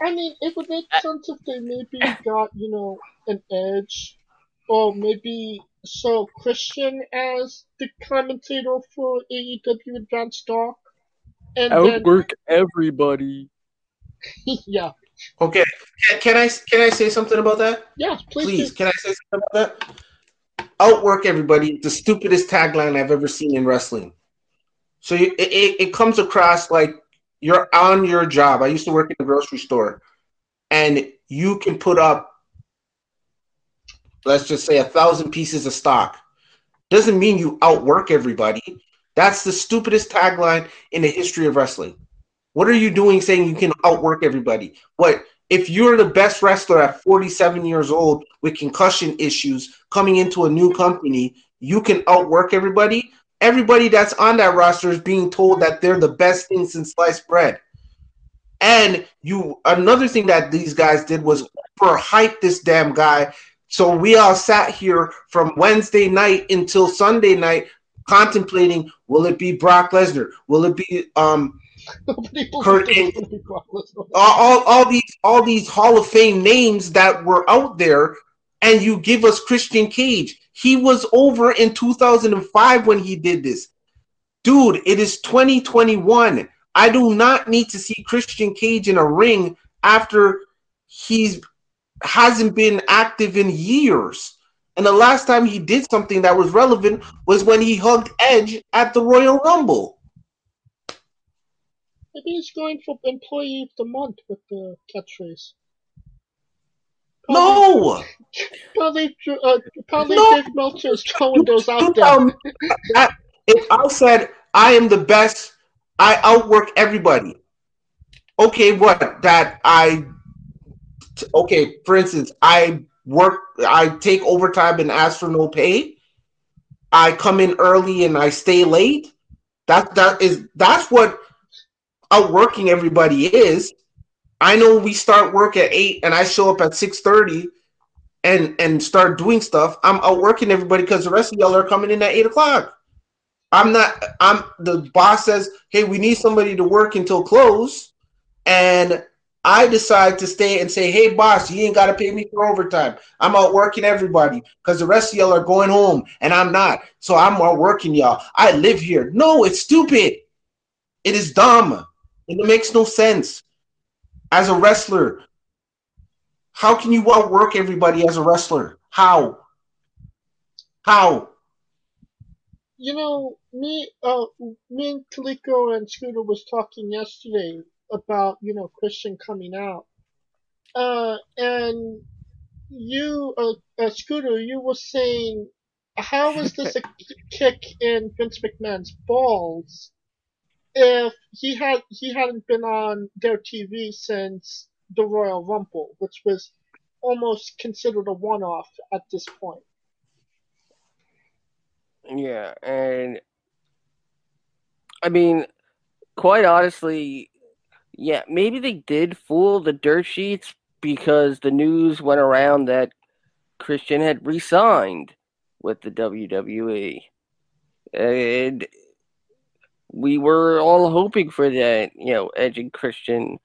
I mean, it would make sense if they maybe got you know an edge, or maybe so Christian as the commentator for AEW Advanced Dark, and Outwork everybody. Then yeah, Okay, can, can I can I say something about that? yeah, please, Please, do. can I say something about that? Outwork everybody. The stupidest tagline I've ever seen in wrestling. So you, it, it, it comes across like you're on your job. I used to work in a grocery store, and you can put up, let's just say, a thousand pieces of stock. Doesn't mean you outwork everybody. That's the stupidest tagline in the history of wrestling. What are you doing saying you can outwork everybody? What if you're the best wrestler at 47 years old with concussion issues coming into a new company, you can outwork everybody? Everybody that's on that roster is being told that they're the best thing since sliced bread. And you another thing that these guys did was overhype this damn guy. So we all sat here from Wednesday night until Sunday night contemplating will it be Brock Lesnar? Will it be um Nobody Kurt it Angle. gonna be Brock Lesnar. all, all, all these all these Hall of Fame names that were out there, and you give us Christian Cage. He was over in 2005 when he did this. Dude, it is 2021. I do not need to see Christian Cage in a ring after he's hasn't been active in years. And the last time he did something that was relevant was when he hugged Edge at the Royal Rumble. Maybe he's going for Employee of the Month with the catchphrase. No, Apparently, uh, apparently No. Dave Meltzer is throwing those out there. tell me that if I said I am the best, I outwork everybody. Okay, what? That I okay, for instance, I work I take overtime and ask for no pay. I come in early and I stay late. That that is that's what outworking everybody is. I know we start work at eight and I show up at six thirty and and start doing stuff. I'm outworking everybody because the rest of y'all are coming in at eight o'clock. I'm not. I'm the boss says, "Hey, we need somebody to work until close," and I decide to stay and say, "Hey, boss, you ain't got to pay me for overtime. I'm outworking everybody because the rest of y'all are going home and I'm not. So I'm outworking y'all. I live here. No, it's stupid. It is dumb, and it makes no sense. As a wrestler, how can you outwork everybody as a wrestler? How? How? You know, me, uh, me and Kaliko and Scooter was talking yesterday about you know Christian coming out, uh, and you, uh, uh, Scooter, you were saying, how is this a kick in Vince McMahon's balls if he had he hadn't been on their TV since the Royal Rumble, which was almost considered a one-off at this point. Yeah, and I mean, quite honestly, yeah, maybe they did fool the dirt sheets because the news went around that Christian had resigned with the WWE. And we were all hoping for that, you know, Edge and Christian,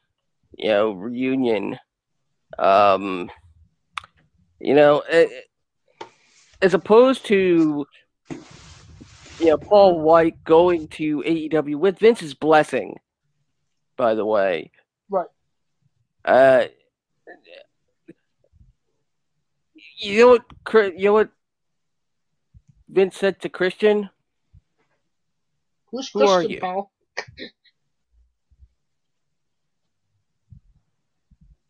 you know, reunion. Um, you know, as opposed to you know, Paul Wight going to AEW with Vince's blessing, by the way. Right. Uh, you know what? You know what? Vince said to Christian. Who's Who are you? pal?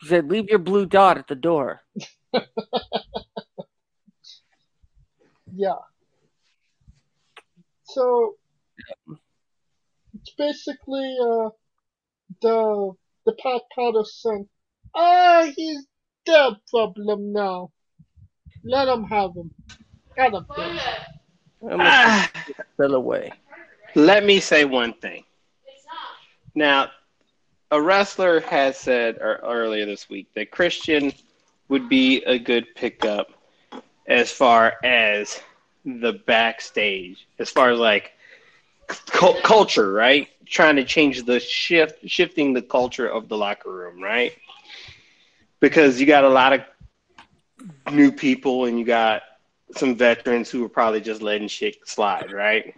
He said, "Leave your blue dot at the door." Yeah. So it's basically uh the the Pat Patterson. Ah, he's their problem now. Let him have him. Got him. Bill. I'm gonna Ah, fell away. Let me say one thing. Now, a wrestler has said or, earlier this week that Christian would be a good pickup as far as the backstage, as far as like cu- culture, right? Trying to change the shift, shifting the culture of the locker room, right? Because you got a lot of new people and you got some veterans who are probably just letting shit slide, right?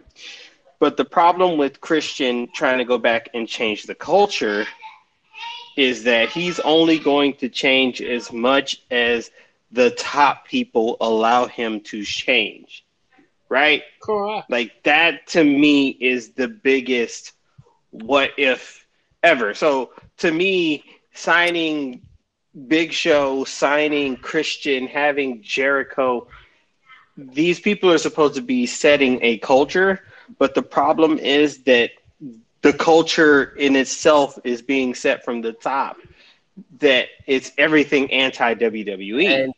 But the problem with Christian trying to go back and change the culture is that he's only going to change as much as the top people allow him to change. Right? Correct. Like that to me is the biggest what if ever. So to me, signing Big Show, signing Christian, having Jericho, these people are supposed to be setting a culture, but the problem is that the culture in itself is being set from the top. That it's everything anti WWE. And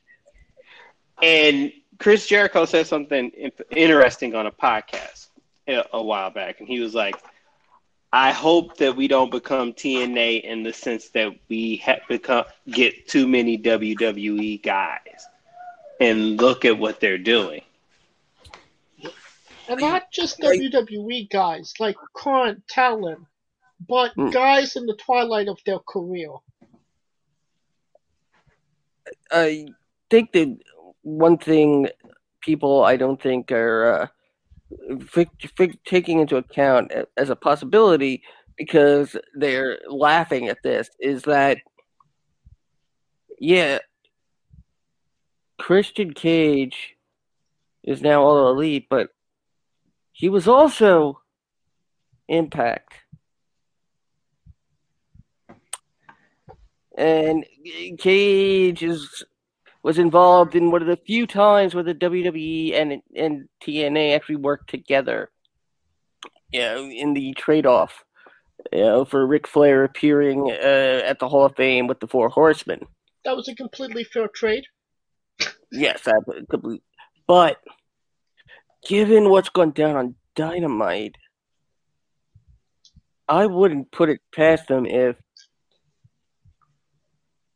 And Chris Jericho said something interesting on a podcast a, a while back, and he was like, "I hope that we don't become TNA in the sense that we have become get too many WWE guys, and look at what they're doing." And not just WWE guys, like current talent, but Hmm. guys in the twilight of their career. I think that one thing people I don't think are uh, taking into account as a possibility because they're laughing at this is that yeah, Christian Cage is now all elite, but he was also Impact. And Cage is was involved in one of the few times where the WWE and and TNA actually worked together. You know, in the trade off, you know, for Ric Flair appearing uh, at the Hall of Fame with the Four Horsemen. That was a completely fair trade. Yes, I completely. But given what's gone down on Dynamite, I wouldn't put it past them if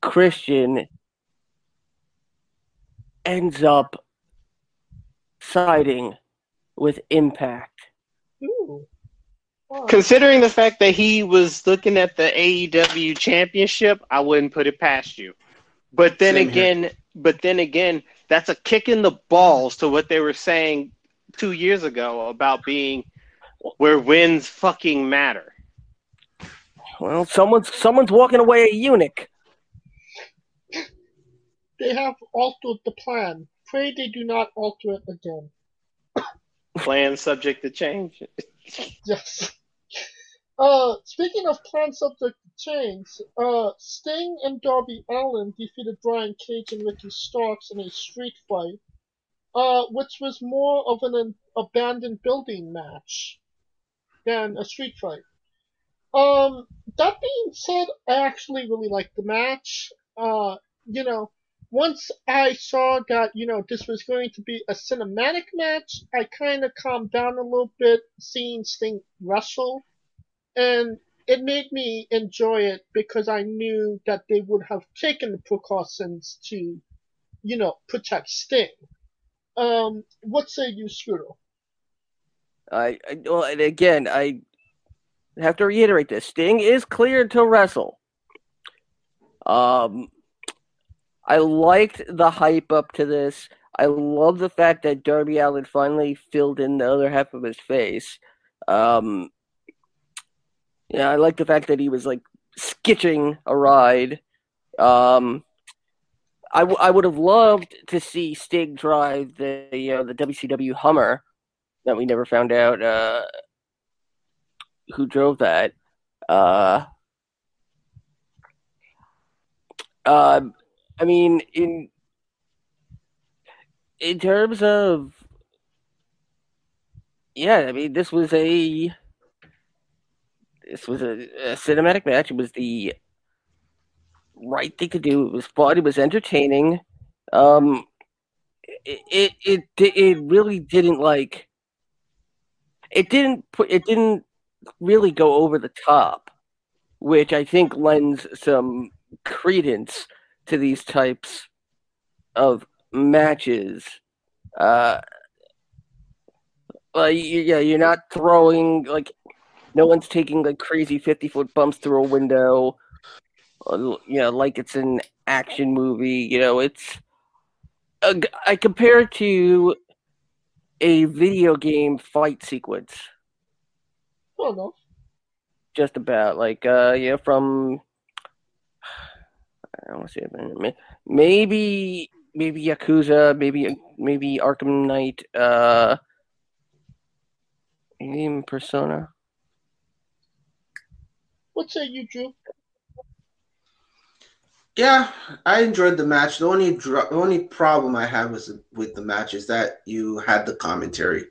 Christian ends up siding with Impact. Ooh. Wow. Considering the fact that he was looking at the AEW championship, I wouldn't put it past you. But then Same here. again, but then again, that's a kick in the balls to what they were saying two years ago about being where wins fucking matter. Well, someone's someone's walking away a eunuch. They have altered the plan. Pray they do not alter it again. Plan subject to change. Yes. Uh, speaking of plan subject to change, uh, Sting and Darby Allin defeated Brian Cage and Ricky Starks in a street fight, uh, which was more of an, an abandoned building match than a street fight. Um, that being said, I actually really liked the match. Uh, you know, once I saw that, you know, this was going to be a cinematic match, I kind of calmed down a little bit seeing Sting wrestle. And it made me enjoy it because I knew that they would have taken the precautions to, you know, protect Sting. Um, what say you, Scooter? I, I well, and again, I have to reiterate this: Sting is cleared to wrestle. Um, I liked the hype up to this. I love the fact that Darby Allin finally filled in the other half of his face. Um, yeah, I like the fact that he was like skitching a ride. Um, I, w- I would have loved to see Sting drive the you know, the WCW Hummer that we never found out uh, who drove that. Uh, uh, I mean, in in terms of yeah, I mean, this was a this was a, a cinematic match. It was the right thing to do. It was fun. It was entertaining. Um, it it it, really didn't like. It didn't put. It didn't really go over the top, which I think lends some credence to these types of matches. Uh, you, yeah, you're not throwing like no one's taking like crazy fifty foot bumps through a window. You know, like it's an action movie. You know, it's. Uh, I compare it to a video game fight sequence, no. just about like uh, know, from. I don't want to say it, maybe maybe Yakuza, maybe maybe Arkham Knight, uh, even Persona. What say you, Drew? Yeah, I enjoyed the match. The only dr- the only problem I had was with the match is that you had the commentary.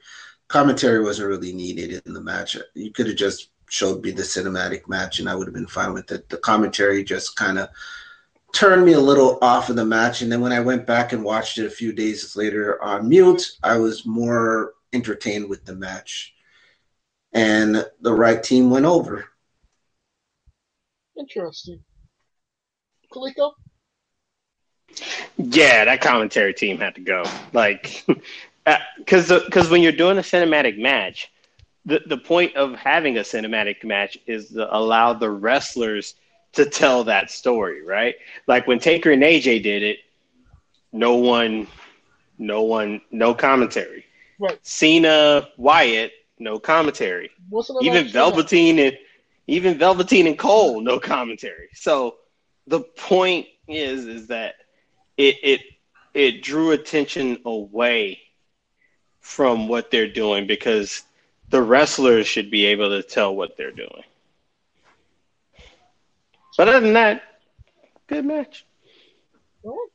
Commentary wasn't really needed in the match. You could have just showed me the cinematic match, and I would have been fine with it. The commentary just kind of turned me a little off of the match, and then when I went back and watched it a few days later on mute, I was more entertained with the match, and the right team went over. Interesting. Yeah, that commentary team had to go. Like, uh, because because when you're doing a cinematic match, the the point of having a cinematic match is to allow the wrestlers to tell that story, right? Like when Taker and AJ did it, no one, no one, no commentary. Right. Cena, Wyatt, no commentary. Even Velveteen and even Velveteen and Cole, no commentary. So the point is is that it it it drew attention away from what they're doing because the wrestlers should be able to tell what they're doing. But other than that, good match. Alright.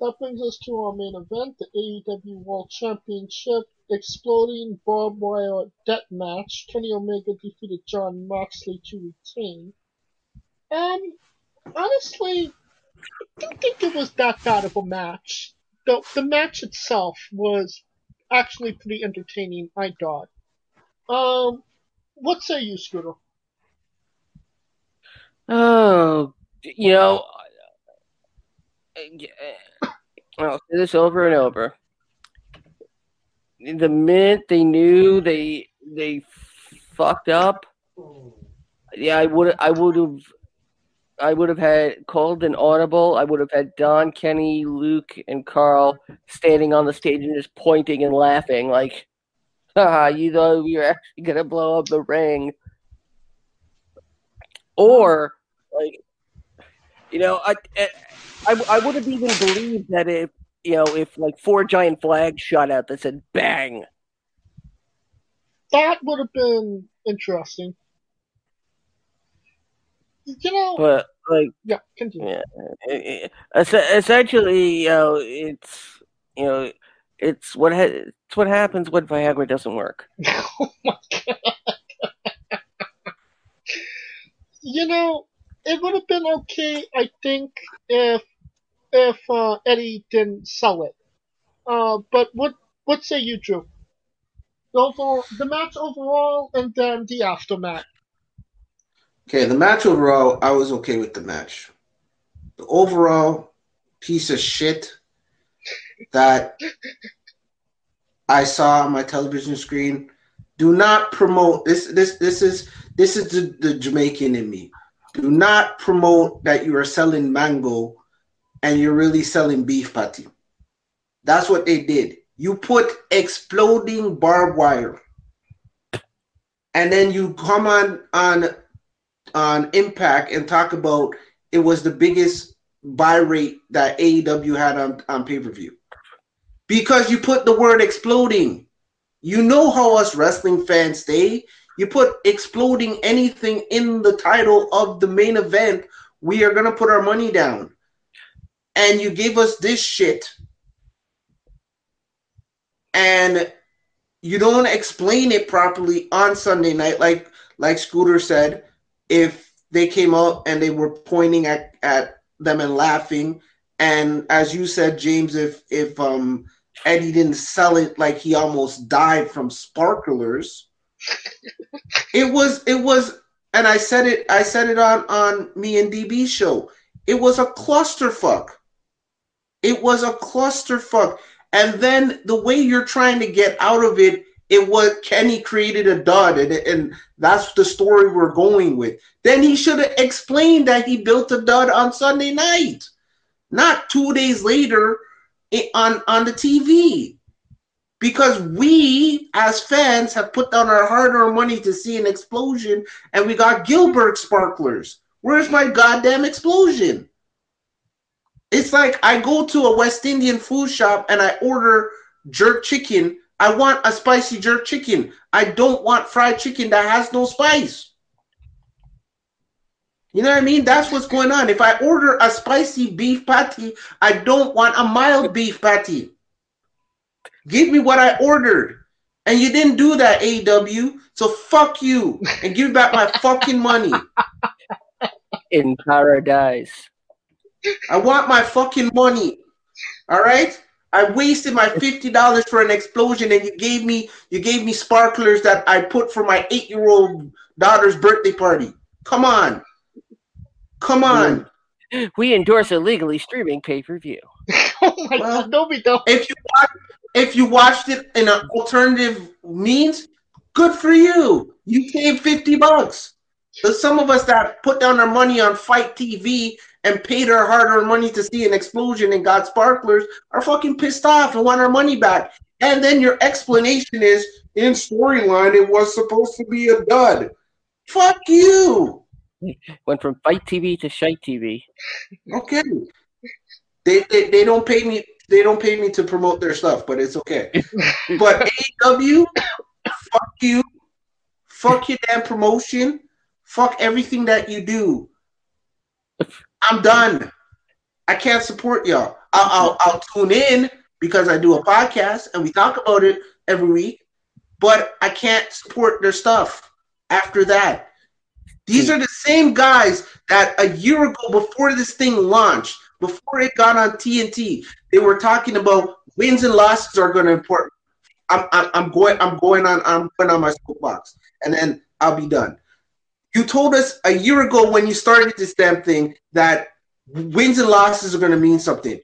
That brings us to our main event, the AEW World Championship Exploding Barbed Wire Death Match. Kenny Omega defeated Jon Moxley to retain. Um, honestly, I don't think it was that bad of a match. The, the match itself was actually pretty entertaining, I thought. Um, what say you, Scooter? Oh, you know, I'll say this over and over. The minute they knew they they fucked up, yeah, I would I would have I would have had called an audible. I would have had Don, Kenny, Luke, and Karl standing on the stage and just pointing and laughing like, "Ha! You know, you're actually gonna blow up the ring." Or like, you know, I eh, I, I would have even believed that if you know if like four giant flags shot out that said "bang." That would have been interesting. You know, But like, yeah, continue. yeah, it- it- essentially, you know, it's you know, it's what ha- it's what happens when Viagra doesn't work. oh my god. you know, it would have been okay, I think, if if uh, Eddie didn't sell it. Uh, but what what say you, Drew? The overall, the match overall, and then the aftermath. Okay, the match overall, I was okay with the match. The overall piece of shit that I saw on my television screen. Do not promote this. This this is this is the, the Jamaican in me. Do not promote that you are selling mango and you're really selling beef patty. That's what they did. You put exploding barbed wire, and then you come on on on Impact and talk about it was the biggest buy rate that AEW had on, on pay per view. Because you put the word exploding. You know how us wrestling fans stay. You put exploding anything in the title of the main event, we are going to put our money down. And you gave us this shit. And you don't explain it properly on Sunday night, like like Scooter said if they came out and they were pointing at, at them and laughing. And as you said, James, if if um, Eddie didn't sell it like he almost died from sparklers, it was it was and I said it I said it on on me and DB show. It was a clusterfuck. It was a clusterfuck. And then the way you're trying to get out of it it was Kenny created a dud, and, and that's the story we're going with. Then he should have explained that he built a dud on Sunday night, not two days later on on the TV. Because we, as fans, have put down our hard-earned money to see an explosion, and we got Gilbert sparklers. Where's my goddamn explosion? It's like I go to a West Indian food shop and I order jerk chicken I want a spicy jerk chicken. I don't want fried chicken that has no spice. You know what I mean? That's what's going on. If I order a spicy beef patty, I don't want a mild beef patty. Give me what I ordered. And you didn't do that, AW. So fuck you and give back my fucking money. In paradise. I want my fucking money. All right? I wasted my fifty dollars for an explosion, and you gave me you gave me sparklers that I put for my eight year old daughter's birthday party. Come on, come on. We endorse illegally streaming pay per view. oh my Well, god, no, we don't. If you watch, if you watched it in an alternative means, good for you. You saved fifty bucks. But some of us that put down our money on Fight TV and paid our hard-earned money to see an explosion and got sparklers are fucking pissed off and want our money back. And then your explanation is in storyline it was supposed to be a dud. Fuck you. Went from Fight TV to Shite TV. Okay. They, they they don't pay me they don't pay me to promote their stuff, but it's okay. but AEW, fuck you. Fuck your damn promotion. Fuck everything that you do. I'm done. I can't support y'all. I'll, I'll, I'll tune in because I do a podcast and we talk about it every week, but I can't support their stuff after that. These hmm. are the same guys that a year ago, before this thing launched, before it got on TNT, they were talking about wins and losses are going to important. I'm, I'm, I'm going I'm going on I'm going on my soapbox, and then I'll be done. You told us a year ago when you started this damn thing that wins and losses are going to mean something.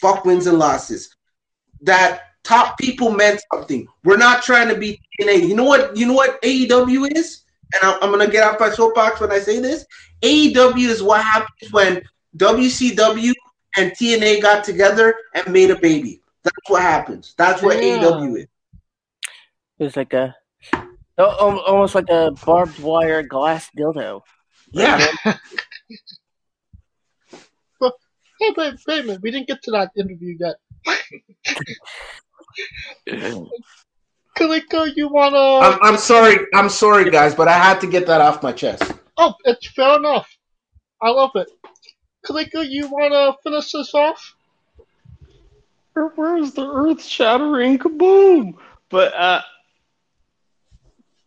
Fuck wins and losses. That top people meant something. We're not trying to be TNA. You know what? You know what AEW is? And I'm, I'm gonna get off my soapbox when I say this. AEW is what happens when WCW and TNA got together and made a baby. That's what happens. That's what Yeah. AEW is. It's like a almost like a barbed wire glass dildo. Yeah. Hey, wait, wait a minute. We didn't get to that interview yet. Kaliko, you wanna? I'm, I'm sorry. I'm sorry, guys, but I had to get that off my chest. Oh, it's fair enough. I love it. Kaliko, you wanna finish this off? Where's the earth shattering kaboom? But uh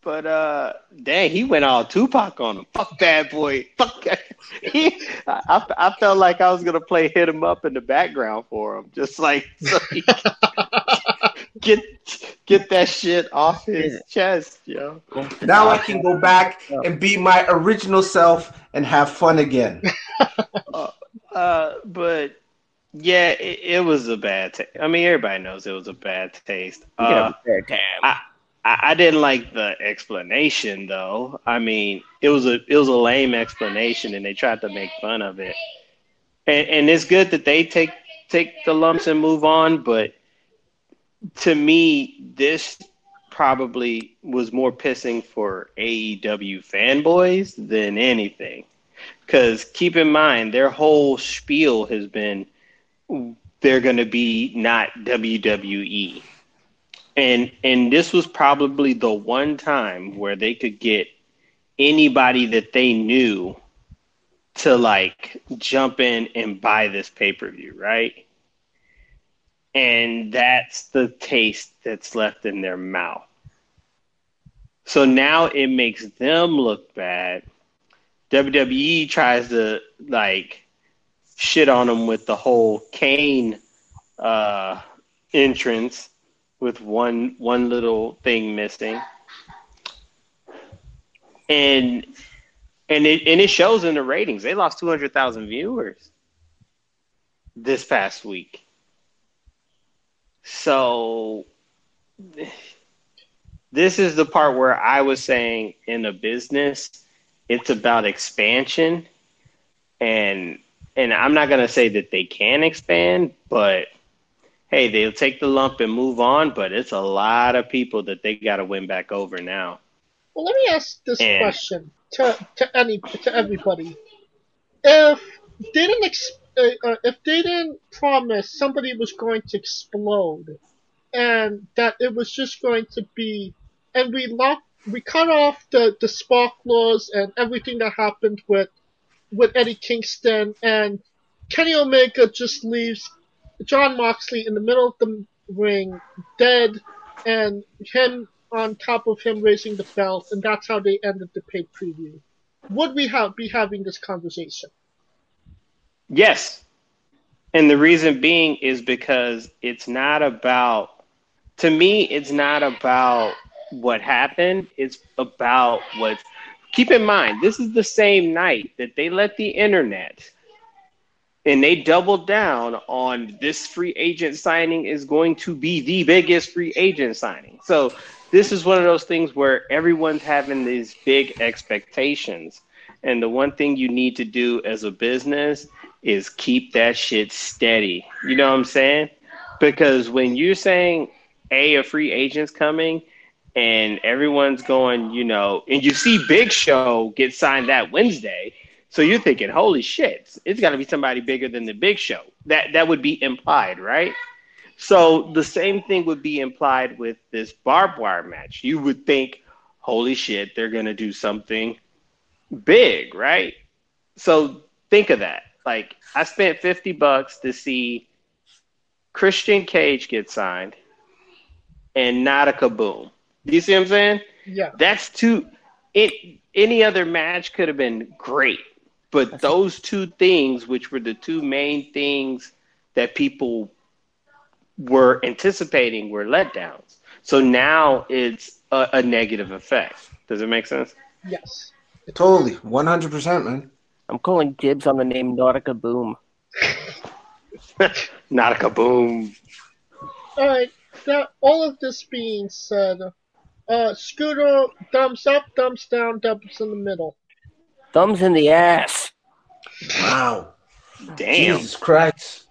but uh dang, he went all Tupac on him. Fuck bad boy. Fuck he, I, I I felt like I was gonna play hit him up in the background for him. Just like so he get get that shit off his chest, yo. Now I can go back and be my original self and have fun again. Uh, but yeah, it, it was a bad taste. I mean, everybody knows it was a bad taste. You can have Uh, a fair time. I, I didn't like the explanation though. I mean, it was a it was a lame explanation, and they tried to make fun of it. And and it's good that they take take the lumps and move on, but to me, this probably was more pissing for AEW fanboys than anything. Because keep in mind, their whole spiel has been they're going to be not WWE. And and this was probably the one time where they could get anybody that they knew to like jump in and buy this pay-per-view, right? And that's the taste that's left in their mouth. So now it makes them look bad. WWE tries to like shit on them with the whole Kane uh, entrance with one one little thing missing, and and it and it shows in the ratings. They lost two hundred thousand viewers this past week. So this is the part where I was saying in a business, it's about expansion, and and I'm not gonna say that they can expand, but hey, they'll take the lump and move on. But it's a lot of people that they got to win back over now. Well, let me ask this And- question to to any to everybody: If they didn't ex- uh, uh, if they didn't promise somebody was going to explode, and that it was just going to be, and we locked, we cut off the the sparklers and everything that happened with with Eddie Kingston, and Kenny Omega just leaves Jon Moxley in the middle of the ring, dead, and him on top of him raising the belt, and that's how they ended the pay preview. Would we have be having this conversation? Yes. And the reason being is because it's not about, to me, it's not about what happened. It's about what, keep in mind, this is the same night that they let the internet and they doubled down on this free agent signing is going to be the biggest free agent signing. So this is one of those things where everyone's having these big expectations. And the one thing you need to do as a business is keep that shit steady. You know what I'm saying? Because when you're saying, A, a free agent's coming, and everyone's going, you know, and you see Big Show get signed that Wednesday. So you're thinking, holy shit, it's got to be somebody bigger than the Big Show. That that would be implied, right? So the same thing would be implied with this barbed wire match. You would think, holy shit, they're gonna do something big, right? So think of that. Like I spent 50 bucks to see Christian Cage get signed and not a kaboom. Do You see what I'm saying? Yeah. That's too it any other match could have been great. But those two things, which were the two main things that people were anticipating, were letdowns. So now it's a, a negative effect. Does it make sense? Yes. Totally, one hundred percent, man. I'm calling dibs on the name Nautica Boom. Not Boom. All right. That all of this being said, uh, Scooter, thumbs up, thumbs down, thumbs in the middle. Thumbs in the ass. Wow, Damn. Jesus Christ.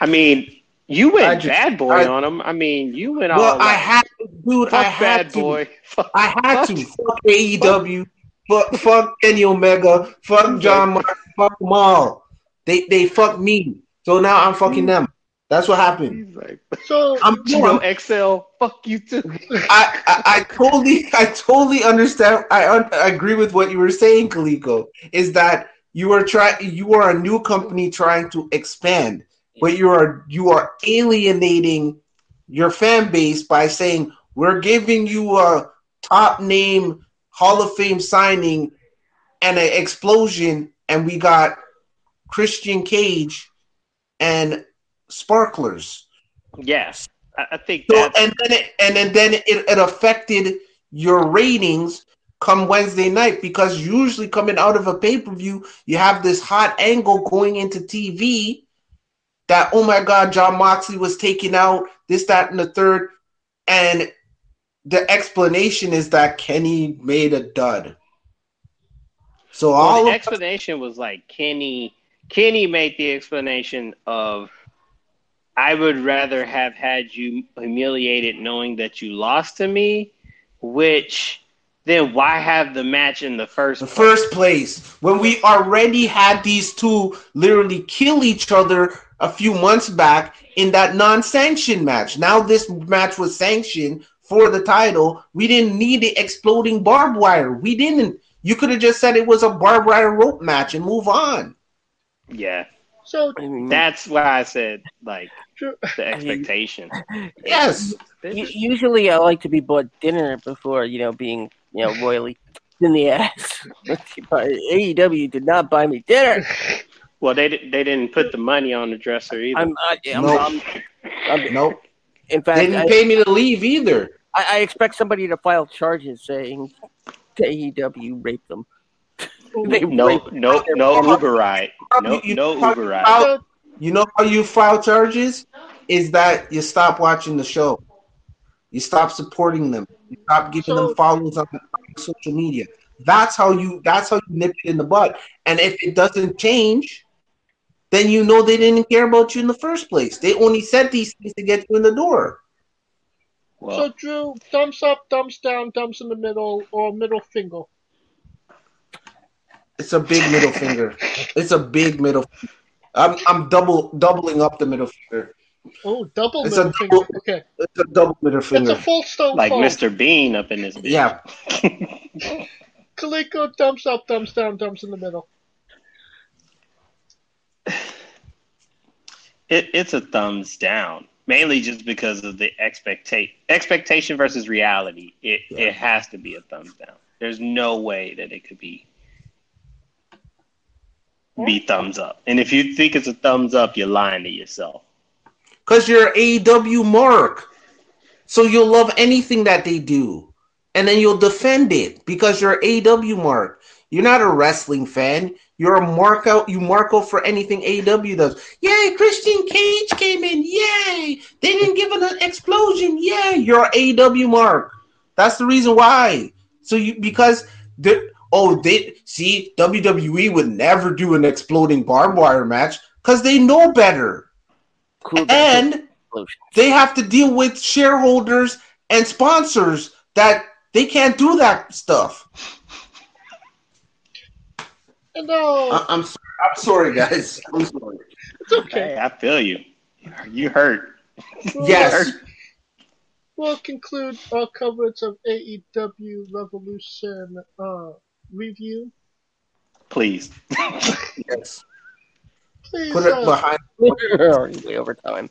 I mean, you went just- bad boy I- on him. I mean, you went Well, all I had to, dude. fuck I had bad to. boy. Fuck. I had to. Fuck AEW. Fuck, fuck Kenny Omega. Fuck John. Mox, Fuck them all. They they fuck me. So now I'm fucking mm. them. That's what happened. He's like, So, I'm you know, XL, fuck you too. I, I, I totally, I totally understand. I, un, I agree with what you were saying, Kaliko. Is that you are trying, you are a new company trying to expand, but you are you are alienating your fan base by saying we're giving you a top name Hall of Fame signing and an explosion, and we got Christian Cage and Sparklers. Yes, I, I think So that's and then it, and then, then it, it affected your ratings come Wednesday night because usually coming out of a pay per view, you have this hot angle going into TV that oh my god, Jon Moxley was taken out, this, that, and the third, and the explanation is that Kenny made a dud. So Well, all the explanation was like Kenny. Kenny made the explanation of, "I would rather have had you humiliated, knowing that you lost to me." Which then why have the match in the first? the place? first place when we already had these two literally kill each other a few months back in that non-sanctioned match. Now this match was sanctioned for the title. We didn't need the exploding barbed wire. We didn't. You could have just said it was a barbed wire rope match and move on. Yeah, so that's why I said like Drew, the expectation. Yes. usually I like to be bought dinner before, you know, being, you know, royally in the ass. But AEW did not buy me dinner. Well, they they didn't put the money on the dresser either. I'm, I, I'm, No. I'm, I'm- Nope. in fact, They didn't I, pay me to leave either. I, I expect somebody to file charges saying AEW raped them. They no, raped no, their no. Uber ride. No, You- no you- Uber ride. How- You know how you file charges? Is that you stop watching the show. You stop supporting them. You stop giving So- them follows on, on social media. That's how you that's how you nip it in the bud. And if it doesn't change, then you know they didn't care about you in the first place. They only said these things to get you in the door. Well, so Drew, thumbs up, thumbs down, thumbs in the middle, or middle finger. It's a big middle finger. It's a big middle. I'm I'm double doubling up the middle finger. Oh, double It's a middle finger. double- Okay, It's a double middle finger. it's a full stone like cold. Mr. Bean up in this bitch. Yeah. Kaliko, thumbs up, thumbs down, thumbs in the middle. It, it's a thumbs down, mainly just because of the expectation expectation versus reality. It Yeah. it has to be a thumbs down. There's no way that it could be be thumbs up. And if you think it's a thumbs up, you're lying to yourself. Because you're AW Mark. So you'll love anything that they do. And then you'll defend it because you're AW Mark. You're not a wrestling fan. You're a mark out. You mark out for anything AW does. Yay, Christian Cage came in. Yay. They didn't give it an explosion. Yay. You're AW Mark. That's the reason why. So you because the oh they see WWE would never do an exploding barbed wire match because they know better. Cool. And they have to deal with shareholders and sponsors that they can't do that stuff. And I- I'm sorry, I'm sorry, guys. I'm sorry. it's okay. Hey, I feel you. You hurt. We'll, Yes. We'll conclude our coverage of AEW Revolution uh, review. Please. Yes. Please, Put it uh, behind. We're already way over time.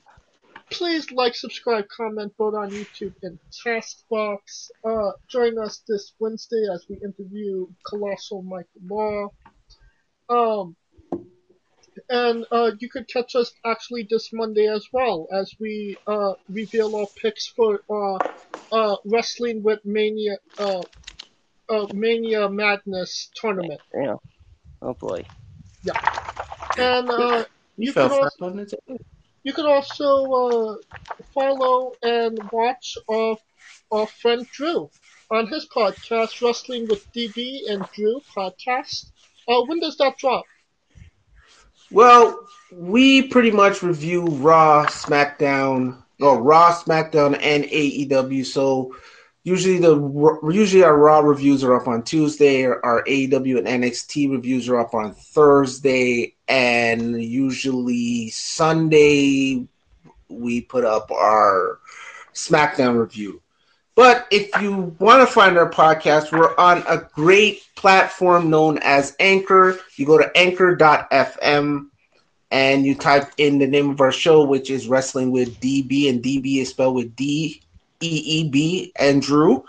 please like, subscribe, comment, vote on YouTube and Castbox. Uh, join us this Wednesday as we interview Colossal Mike Law. Um, and uh, you could catch us actually this Monday as well as we uh, reveal our picks for uh, uh, Wrestling with Mania uh, uh, Mania Madness tournament. Yeah. Oh boy. Yeah. And uh, You you fell could also flat on it. You can also uh, follow and watch our, our friend Drew on his podcast, Wrestling with DB and Drew podcast. Uh, when does that drop? Well, we pretty much review Raw, SmackDown, or Raw, SmackDown, and AEW. So usually the usually our Raw reviews are up on Tuesday. Our AEW and NXT reviews are up on Thursday, and usually Sunday we put up our SmackDown review. But if you want to find our podcast, we're on a great platform known as Anchor. You go to anchor.fm and you type in the name of our show, which is Wrestling with DB, and DB is spelled with D E E B, Andrew.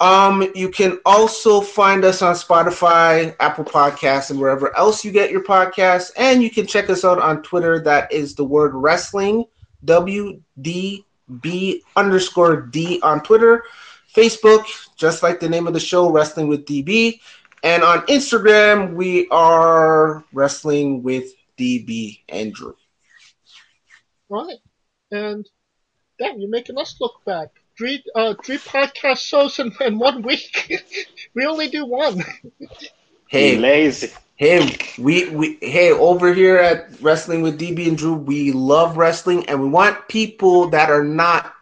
Um, you can also find us on Spotify, Apple Podcasts, and wherever else you get your podcasts. And you can check us out on Twitter. That is the word wrestling, W D B underscore D on Twitter. Facebook, just like the name of the show, Wrestling with DB. And on Instagram, we are Wrestling with DB Andrew. Right. And damn, you're making us look back. Three, uh, three podcast shows in, in one week. we only do one. Hey. Hey, lazy. hey, we, we, hey, over here at Wrestling with DB and Drew, we love wrestling and we want people that are not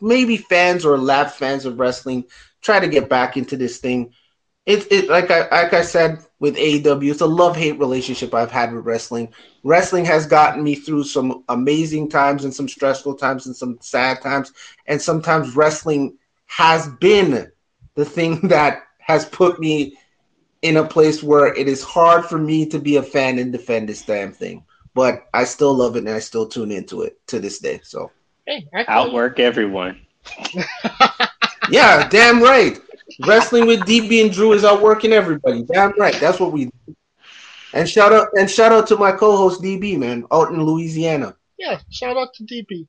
maybe fans or lab fans of wrestling try to get back into this thing. It, it like I like I said with AEW, it's a love hate relationship I've had with wrestling. Wrestling has gotten me through some amazing times and some stressful times and some sad times, and sometimes wrestling has been the thing that has put me in a place where it is hard for me to be a fan and defend this damn thing. But I still love it and I still tune into it to this day. So Hey, Outwork everyone. yeah, damn right. Wrestling with DB and Drew is outworking everybody. Damn right. That's what we do. And shout out and shout out to my co-host DB, man, out in Louisiana. yeah, shout out to DB.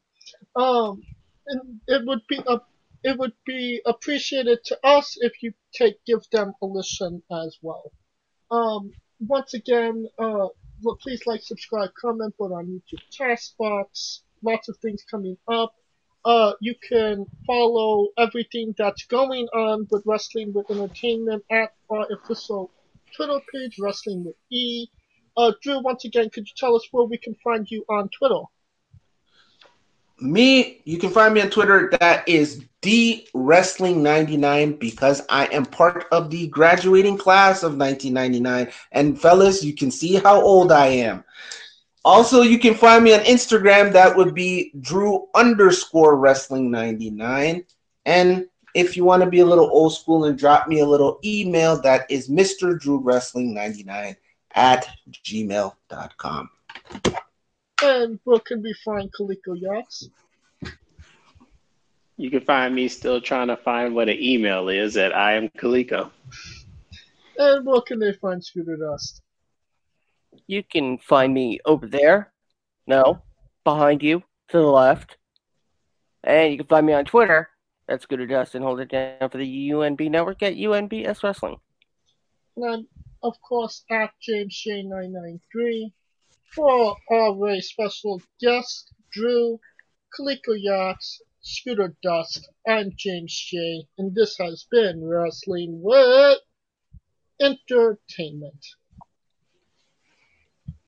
Um, and it would be a, it would be appreciated to us if you take give them a listen as well. Um, once again, uh, please like, subscribe, comment, vote on YouTube, Castbox, lots of things coming up. Uh, you can follow everything that's going on with Wrestling with Entertainment at our official Twitter page, Wrestling with E. Uh, Drew, once again, could you tell us where we can find you on Twitter? Me, you can find me on Twitter. That is D Wrestling 99 because I am part of the graduating class of 1999. And fellas, you can see how old I am. Also, you can find me on Instagram. That would be Drew underscore Wrestling 99. And if you want to be a little old school and drop me a little email, that is Mr. Drew Wrestling 99 at gmail.com. And where can we find Kaliko Yachts? You can find me still trying to find what an email is at I am Kaliko. And where can they find Scooter Dust? You can find me over there. No, behind you to the left. And you can find me on Twitter. That's good to Dustin. Hold it down for the UNB network at UNBS Wrestling. And of course, at James Shane 993 For our very special guest, Drew, Kaliko Yachts, Scooter Dust, I'm James J. And this has been Wrestling with Entertainment.